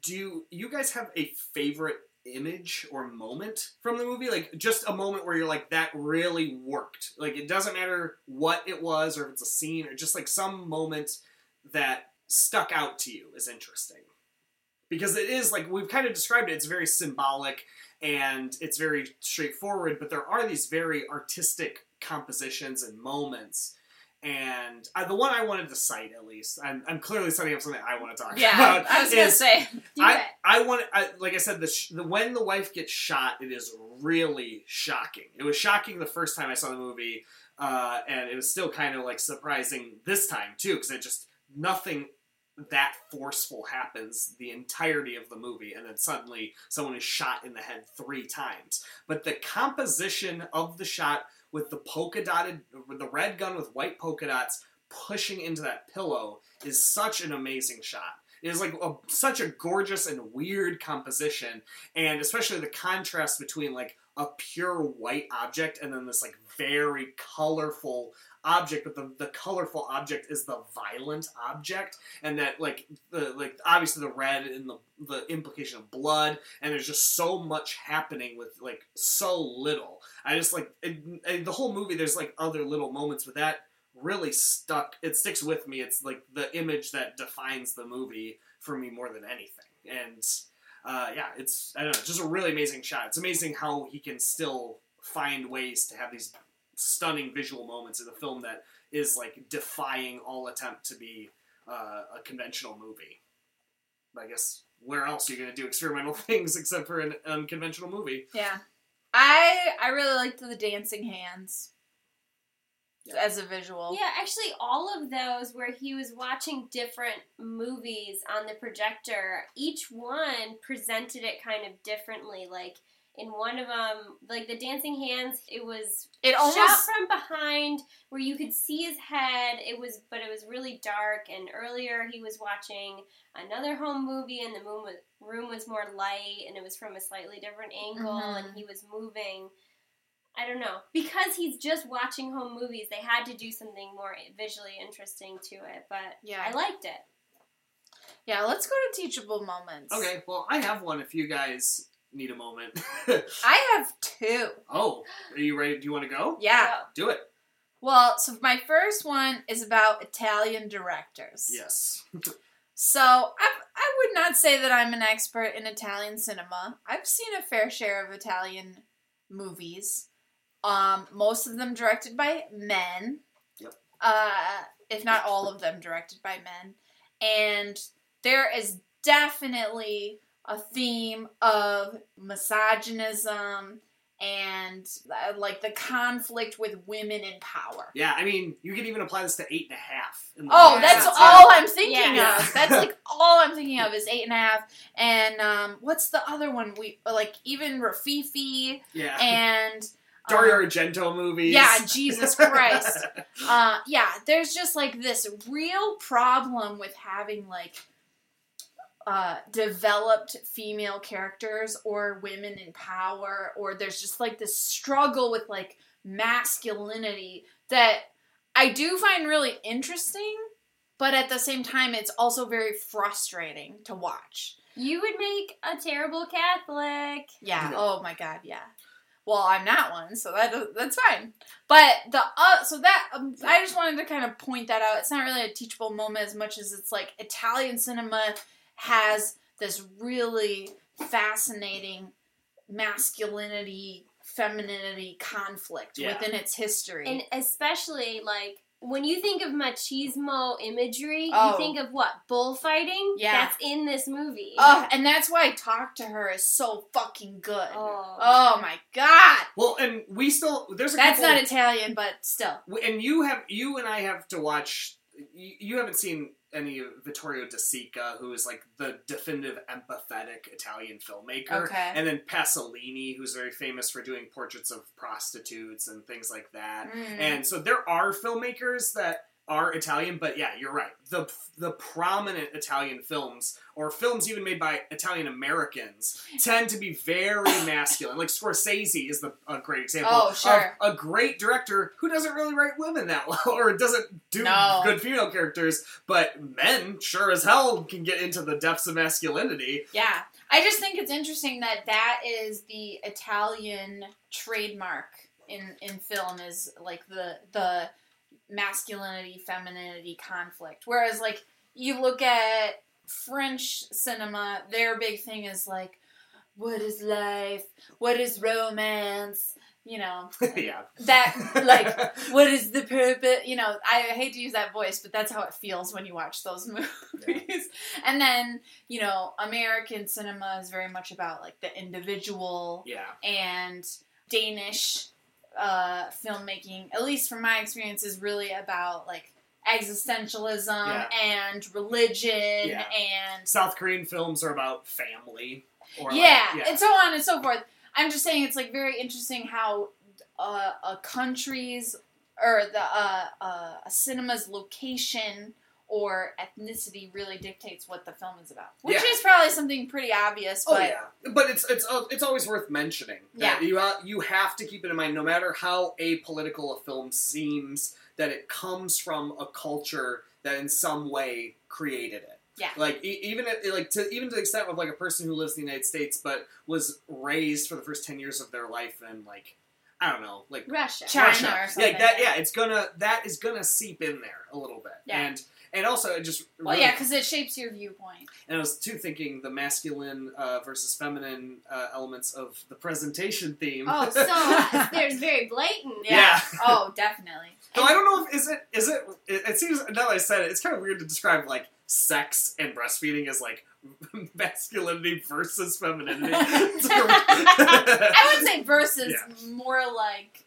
do you, you guys have a favorite image or moment from the movie? Like just a moment where you're like, that really worked. Like it doesn't matter what it was, or if it's a scene, or just like some moment that stuck out to you is interesting. Because it is like we've kind of described it. It's very symbolic and it's very straightforward, but there are these very artistic compositions and moments. And uh, the one I wanted to cite, at least, I'm, I'm clearly setting up something I want to talk yeah, about. I was gonna say. I, I want I, like I said the, sh- the when the wife gets shot it is really shocking. It was shocking the first time I saw the movie, uh, and it was still kind of like surprising this time too because it just nothing that forceful happens the entirety of the movie, and then suddenly someone is shot in the head three times. But the composition of the shot with the polka dotted, the red gun with white polka dots pushing into that pillow is such an amazing shot. It is like a, such a gorgeous and weird composition, and especially the contrast between like a pure white object and then this like very colorful object, but the, the colorful object is the violent object, and that like the like obviously the red and the the implication of blood, and there's just so much happening with like so little. I just like it, and the whole movie. There's like other little moments, but that really stuck. It sticks with me. It's like the image that defines the movie for me more than anything. And uh, yeah, it's I don't know, just a really amazing shot. It's amazing how he can still find ways to have these stunning visual moments in a film that is like defying all attempt to be uh, a conventional movie. I guess where else are you going to do experimental things except for an unconventional movie? Yeah. I I really liked the dancing hands Yeah. as a visual. Yeah, actually, all of those where he was watching different movies on the projector, each one presented it kind of differently. Like in one of them, like the Dancing Hands, it was It shot almost from behind where you could see his head. It was, but it was really dark. And earlier, he was watching another home movie, and the moon was, room was more light, and it was from a slightly different angle, Mhm. and he was moving. I don't know because he's just watching home movies. They had to do something more visually interesting to it, but Yeah. I liked it. Yeah, let's go to teachable moments. Okay, well, I have one if you guys need a moment. I have two. oh, are you ready? Do you want to go? Yeah. Do it. Well, so my first one is about Italian directors. Yes. So I, I would not say that I'm an expert in Italian cinema. I've seen a fair share of Italian movies. Um, most of them directed by men. Yep. Uh, if not all of them directed by men. And there is definitely a theme of misogynism and uh, like the conflict with women in power. Yeah, I mean, you can even apply this to eight and a half. in the Oh, movie. that's Yeah. all I'm thinking Yeah. of. That's like all I'm thinking of is eight and a half. And um, what's the other one? We like even Rififi Yeah. and Dario um, Argento movies. yeah, Jesus Christ. uh, yeah, there's just like this real problem with having like uh, developed female characters or women in power, or there's just like this struggle with like masculinity that I do find really interesting, but at the same time, it's also very frustrating to watch. You would make a terrible Catholic. Yeah. Yeah. Oh my God. Yeah. Well, I'm not one, so that that's fine. But the uh, so that um, I just wanted to kind of point that out. It's not really a teachable moment as much as it's like Italian cinema has this really fascinating masculinity femininity conflict Yeah. within its history. And especially like when you think of machismo imagery, Oh. you think of what? Bullfighting? Yeah. That's in this movie. oh, and that's why Talk to Her is so fucking good. Oh. Oh my god. Well, and we still there's a That's couple, not Italian, but still. and you have you and I have to watch. You, you haven't seen any Vittorio De Sica, who is like the definitive empathetic Italian filmmaker, Okay. and then Pasolini, who's very famous for doing portraits of prostitutes and things like that. Mm. And so there are filmmakers that are Italian, but yeah, you're right. The the prominent Italian films or films even made by Italian Americans tend to be very masculine. Like Scorsese is the a great example Oh, sure. of a great director who doesn't really write women that well or doesn't do No. good female characters, but men sure as hell can get into the depths of masculinity. Yeah, I just think it's interesting that that is the Italian trademark in in film is like the the masculinity femininity conflict. Whereas like you look at French cinema, their big thing is like what is life? What is romance? You know, yeah. that like what is the purpose? You know, I hate to use that voice, but that's how it feels when you watch those movies. And then, you know, American cinema is very much about like the individual Yeah. and Danish uh, filmmaking, at least from my experience, is really about like existentialism Yeah. and religion Yeah. and South Korean films are about family. Or like- yeah, yeah. and so on and so forth. I'm just saying it's like very interesting how uh, a country's or the uh, uh, a cinema's location or ethnicity really dictates what the film is about, which Yeah. is probably something pretty obvious. Oh But yeah, but it's it's uh, it's always worth mentioning. That Yeah. you uh, you have to keep it in mind, no matter how apolitical a film seems, that it comes from a culture that in some way created it. Yeah. Like e- even at, like to even to the extent of like a person who lives in the United States but was raised for the first ten years of their life in like I don't know like Russia. China Russia. or something. Yeah, that yeah, it's gonna that is gonna seep in there a little bit. Yeah. And and also it just Well, really- yeah, because it shapes your viewpoint. and I was too thinking the masculine uh, versus feminine uh, elements of the presentation theme. Oh, so uh, there's very blatant. Yeah. oh, definitely. No, I don't know if is it is it, it it seems now that I said it, it's kind of weird to describe like sex and breastfeeding as like masculinity versus femininity. I would say versus Yeah. more like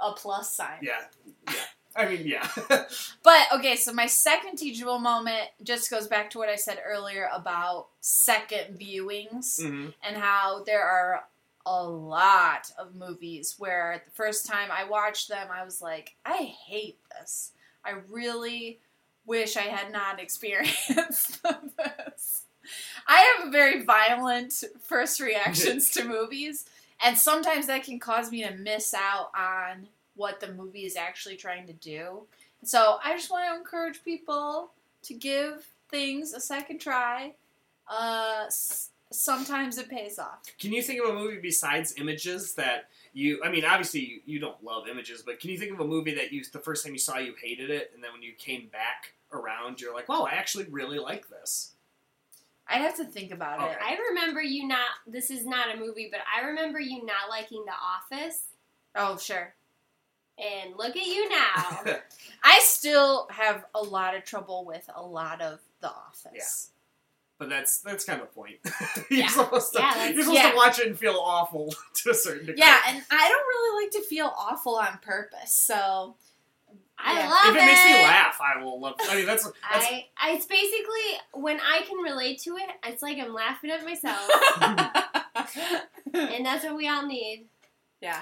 a plus sign. yeah, yeah. I mean, yeah. But okay, so my second teachable moment just goes back to what I said earlier about second viewings hmm and how there are a lot of movies where the first time I watched them, I was like, I hate this. I really wish I had not experienced this. I have very violent first reactions to movies, and sometimes that can cause me to miss out on what the movie is actually trying to do. So I just want to encourage people to give things a second try. Uh, sometimes it pays off. Can you think of a movie besides Images that you? I mean, obviously you, you don't love Images, but can you think of a movie that you the first time you saw you hated it, and then when you came back around, you're like, "Wow, I actually really like this." I'd have to think about oh, it. I remember you not. This is not a movie, but I remember you not liking The Office. Oh, sure. And look at you now. I still have a lot of trouble with a lot of The Office. Yeah. But that's that's kind of the point. you're Yeah. supposed to Yeah, you're supposed yeah. to watch it and feel awful to a certain degree. Yeah, and I don't really like to feel awful on purpose, so I Yeah. love it. if it, makes me laugh, I will love. It. I mean, that's that's I, I, it's basically when I can relate to it. It's like I'm laughing at myself, and that's what we all need. yeah.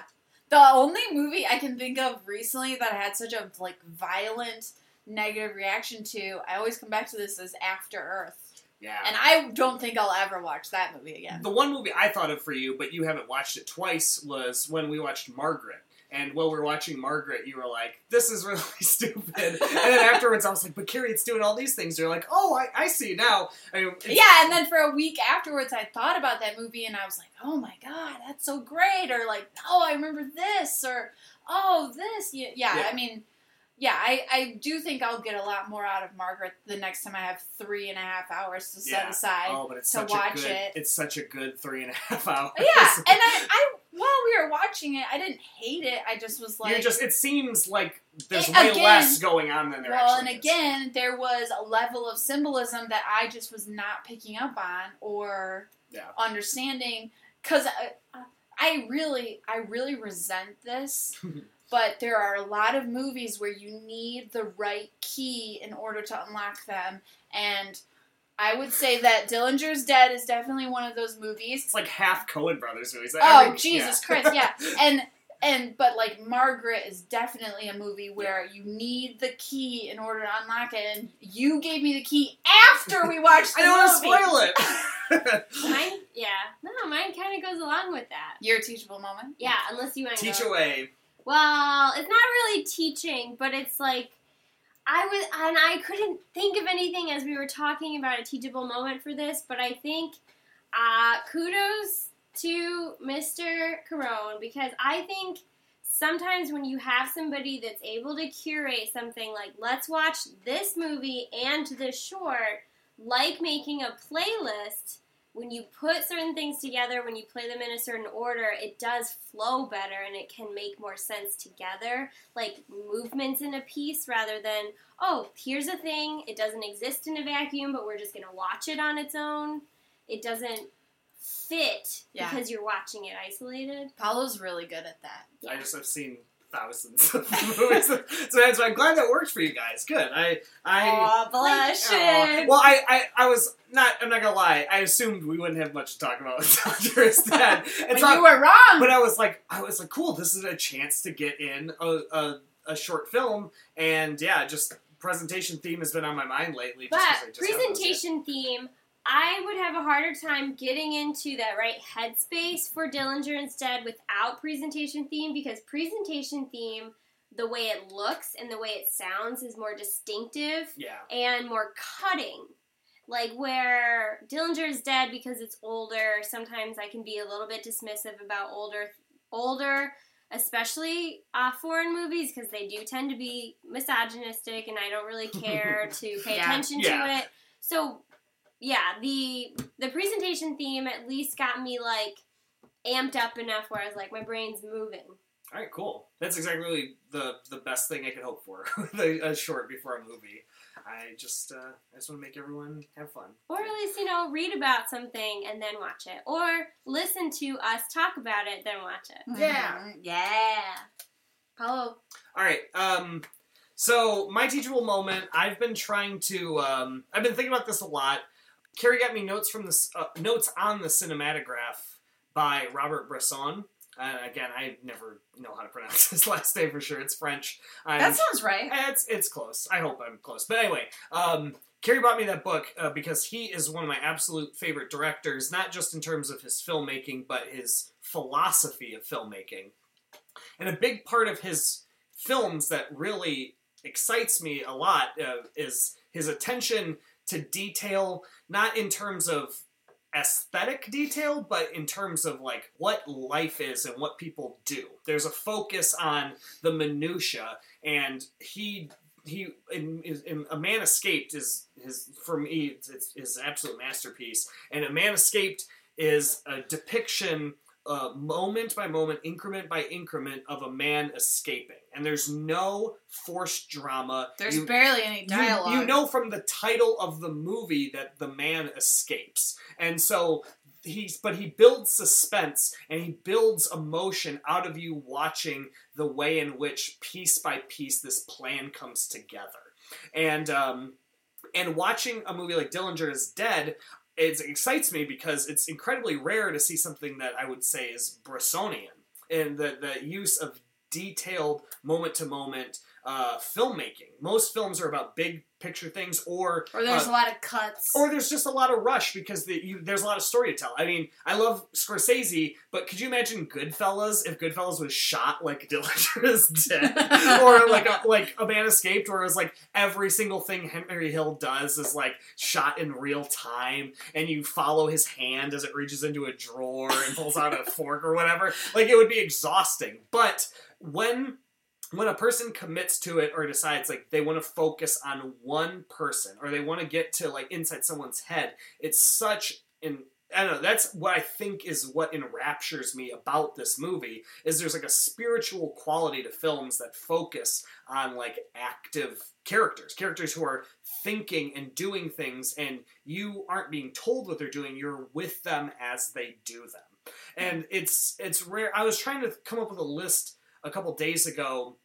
The only movie I can think of recently that I had such a like violent negative reaction to, I always come back to this is After Earth. yeah. And I don't think I'll ever watch that movie again. The one movie I thought of for you, but you haven't watched it twice, was when we watched Margaret. And while we were watching Margaret, you were like, "This is really stupid." And then afterwards, I was like, "But Carrie, it's doing all these things." You're like, "Oh, I, I see now." I mean, Yeah, and then for a week afterwards, I thought about that movie and I was like, oh my god, that's so great. Or like, oh, I remember this. Or, oh, this. Yeah, yeah, Yeah. I mean, yeah, I, I do think I'll get a lot more out of Margaret the next time I have three and a half hours to set Yeah. aside. Oh, but it's to watch good. it. It's such a good three and a half hours. yeah, and I, I, while we were watching it, I didn't hate it. I just was like, You're just. It seems like there's It- way again- less going on than there actually. well, and actually is. again, there was a level of symbolism that I just was not picking up on or Yeah. understanding because I, I really, I really resent this. but there are a lot of movies where you need the right key in order to unlock them, and I would say that Dillinger's Dead is definitely one of those movies. It's like half Coen Brothers movies. Oh Every- Jesus yeah. Christ, yeah. And and but like Margaret is definitely a movie where you need the key in order to unlock it and you gave me the key after we watched the I don't want to spoil it. Mine, yeah, no, mine kind of goes along with that. Your teachable moment? Yeah, unless you want to Teach go. away. Well, it's not really teaching, but it's like I was, and I couldn't think of anything as we were talking about a teachable moment for this. But I think uh, kudos to Mr. Carone because I think sometimes when you have somebody that's able to curate something like let's watch this movie and this short, like making a playlist when you put certain things together, when you play them in a certain order, it does flow better and it can make more sense together. Like movements in a piece rather than, oh, here's a thing, it doesn't exist in a vacuum, but we're just going to watch it on its own. It doesn't fit Yeah. because you're watching it isolated. Paolo's really good at that. I just have seen thousands of movies, so that's why I'm glad that worked for you guys. Good. I I. Aw, Aw. blushing. Well, I, I, I was not. I'm not gonna lie. I assumed we wouldn't have much to talk about with Doctor Dead. But It's not, you were wrong. but I was like, I was like, cool. This is a chance to get in a, a, a short film, and yeah, just presentation theme has been on my mind lately. Just 'cause I But just haven't watched it. presentation theme, I would have a harder time getting into that right headspace for Dillinger is Dead without presentation theme because presentation theme, the way it looks and the way it sounds is more distinctive Yeah. and more cutting. Like where Dillinger is dead because it's older. Sometimes I can be a little bit dismissive about older, older, especially uh, foreign movies, because they do tend to be misogynistic, and I don't really care to pay Yeah. attention Yeah. to it. So, yeah, the the presentation theme at least got me like amped up enough where I was like, my brain's moving. All right, cool. That's exactly the the best thing I could hope for with a, a short before a movie. I just uh, I just want to make everyone have fun. Or at least, you know, read about something and then watch it. Or listen to us talk about it, then watch it. Yeah. Mhm. Yeah. Paolo. All right. Um, so my teachable moment. I've been trying to. Um, I've been thinking about this a lot. Carrie got me notes from this uh, notes on the cinematograph by Robert Bresson. And again, I never know how to pronounce his last name for sure. It's French. I'm That sounds right. Eh, It's it's close. I hope I'm close. But anyway, um, Carrie bought me that book uh, because he is one of my absolute favorite directors, not just in terms of his filmmaking, but his philosophy of filmmaking. And a big part of his films that really excites me a lot uh, is his attention to detail, not in terms of aesthetic detail, but in terms of like what life is and what people do. There's a focus on the minutia, and he he in, in a man escaped is his for me it's, it's his absolute masterpiece, and a man escaped is a depiction. Uh, moment by moment, increment by increment of a man escaping, and there's no forced drama. There's You- barely any you- dialogue. You, know from the title of the movie that the man escapes, and so he's but he builds suspense and he builds emotion out of you watching the way in which piece by piece this plan comes together, and um, and watching a movie like Dillinger is Dead. It excites me because it's incredibly rare to see something that I would say is Bressonian and the, the use of detailed moment to moment uh, filmmaking. Most films are about big picture things, or or there's uh, a lot of cuts. or there's just a lot of rush because the, you, there's a lot of story to tell. I mean, I love Scorsese, but could you imagine Goodfellas if Goodfellas was shot like Dillinger is dead, or like a, like a Man Escaped, where it's like every single thing Henry Hill does is like shot in real time, and you follow his hand as it reaches into a drawer and pulls out a fork or whatever. Like it would be exhausting. But when when a person commits to it or decides like they want to focus on one person or they want to get to like inside someone's head, it's such an I don't know. That's what I think is what enraptures me about this movie. Is there's like a spiritual quality to films that focus on like active characters, characters who are thinking and doing things, and you aren't being told what they're doing. You're with them as they do them, and it's it's rare. I was trying to come up with a list a couple days ago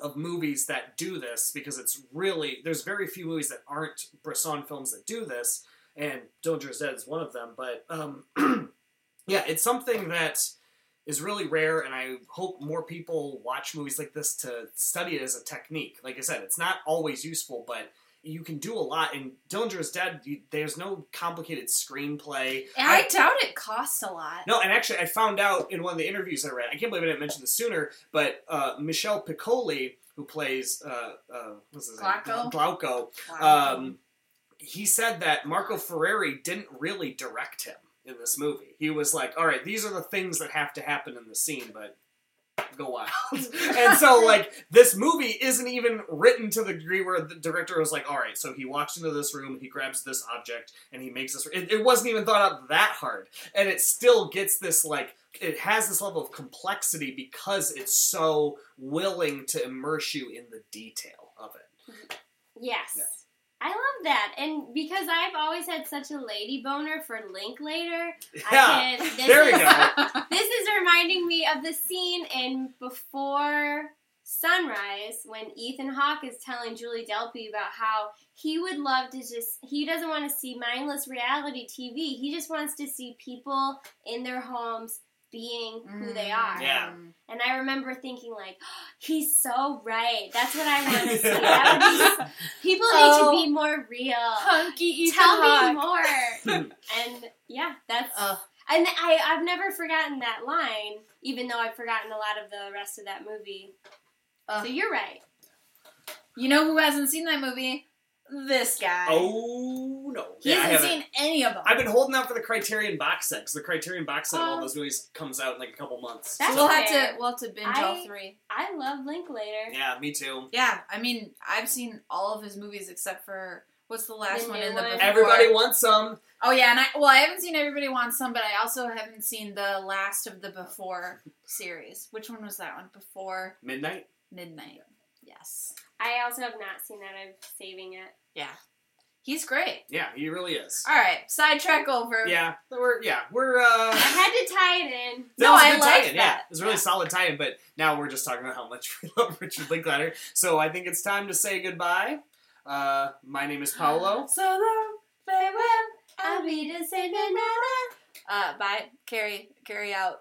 of movies that do this because it's really there's very few movies that aren't Bresson films that do this, and Dillinger's Dead is one of them. But um, yeah, it's something that is really rare, and I hope more people watch movies like this to study it as a technique. Like I said, it's not always useful, but you can do a lot. In Dillinger's Dead, you, there's no complicated screenplay. And I doubt it costs a lot. No, and actually, I found out in one of the interviews I read. I can't believe I didn't mention this sooner. But uh, Michel Piccoli, who plays uh, uh, what's his Glauco? name, Glauco, um, he said that Marco Ferreri didn't really direct him in this movie. He was like, "All right, these are the things that have to happen in the scene, but." Go wild, and so like this movie isn't even written to the degree where the director was like, "All right, so he walks into this room, he grabs this object, and he makes this." It, it wasn't even thought out that hard, and it still gets this like it has this level of complexity because it's so willing to immerse you in the detail of it. Yes. Yeah. I love that. And because I've always had such a lady boner for Linklater, Yeah, I can, this there we go. This is reminding me of the scene in Before Sunrise when Ethan Hawke is telling Julie Delpy about how he would love to just, he doesn't want to see mindless reality TV. He just wants to see people in their homes being who they mm. are. Yeah. And I remember thinking, like, he's so right. That's what I want to see. That be, people need Oh. to be oh. more real. Hunky Ethan Tell Hawke. me more. Hmm. and yeah, that's. Ugh. And I, I've never forgotten that line, even though I've forgotten a lot of the rest of that movie. Ugh. So you're right. You know who hasn't seen that movie? This guy. Oh no! he yeah, I hasn't haven't. seen any of them. I've been holding out for the Criterion box set because the Criterion box set of all Oh. those movies comes out in like a couple months. That's we'll have to we'll have to binge I- all three. I love Linklater. yeah, me too. Yeah, I mean, I've seen all of his movies except for what's the last The one in the one. before? Everybody wants some. Oh yeah, and I well, I haven't seen Everybody Wants Some, but I also haven't seen the last of the Before series. Which one was that one? Before Midnight. Midnight. Yes. I also have not seen that. I'm saving it. Yeah. He's great. Yeah, he really is. All right, sidetrack over. Yeah, we're yeah we're. uh I had to tie it in. That No, was a I good like tie-in, Yeah, that. it was a really Yeah. solid tie-in. But now we're just talking about how much we love Richard Linklater. So I think it's time to say goodbye. Uh, my name is Paolo. So long, farewell. I'll be say goodnight. Uh, bye. Carrie, carry out.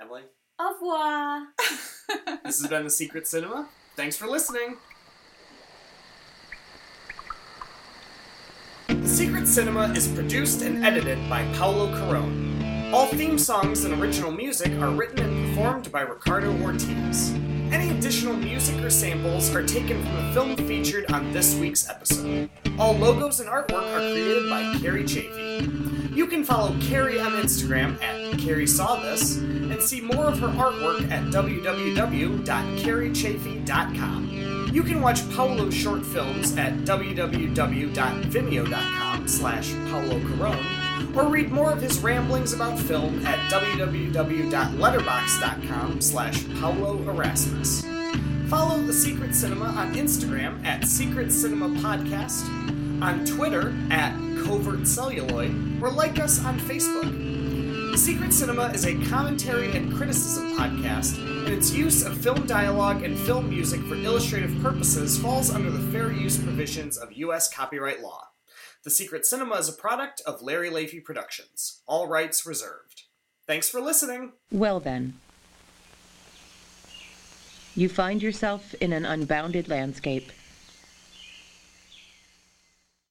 Emily, Au revoir. this has been the Secret Cinema. Thanks for listening. The Cinema is produced and edited by Paolo Carone. All theme songs and original music are written and performed by Ricardo Ortiz. Any additional music or samples are taken from the film featured on this week's episode. All logos and artwork are created by Carrie Chafee. You can follow Carrie on Instagram at Carrie Saw This and see more of her artwork at www.carriechafee.com. You can watch Paolo's short films at www.vimeo.com slash Paolo Carone or read more of his ramblings about film at www.letterbox.com slash Paolo Erasmus. Follow The Secret Cinema on Instagram at Secret Cinema Podcast, on Twitter at Covert Celluloid, or like us on Facebook. Secret Cinema is a commentary and criticism podcast, and its use of film dialogue and film music for illustrative purposes falls under the fair use provisions of U.S. copyright law. The Secret Cinema is a product of Larry Leafy Productions. All rights reserved. Thanks for listening. Well, then. You find yourself in an unbounded landscape.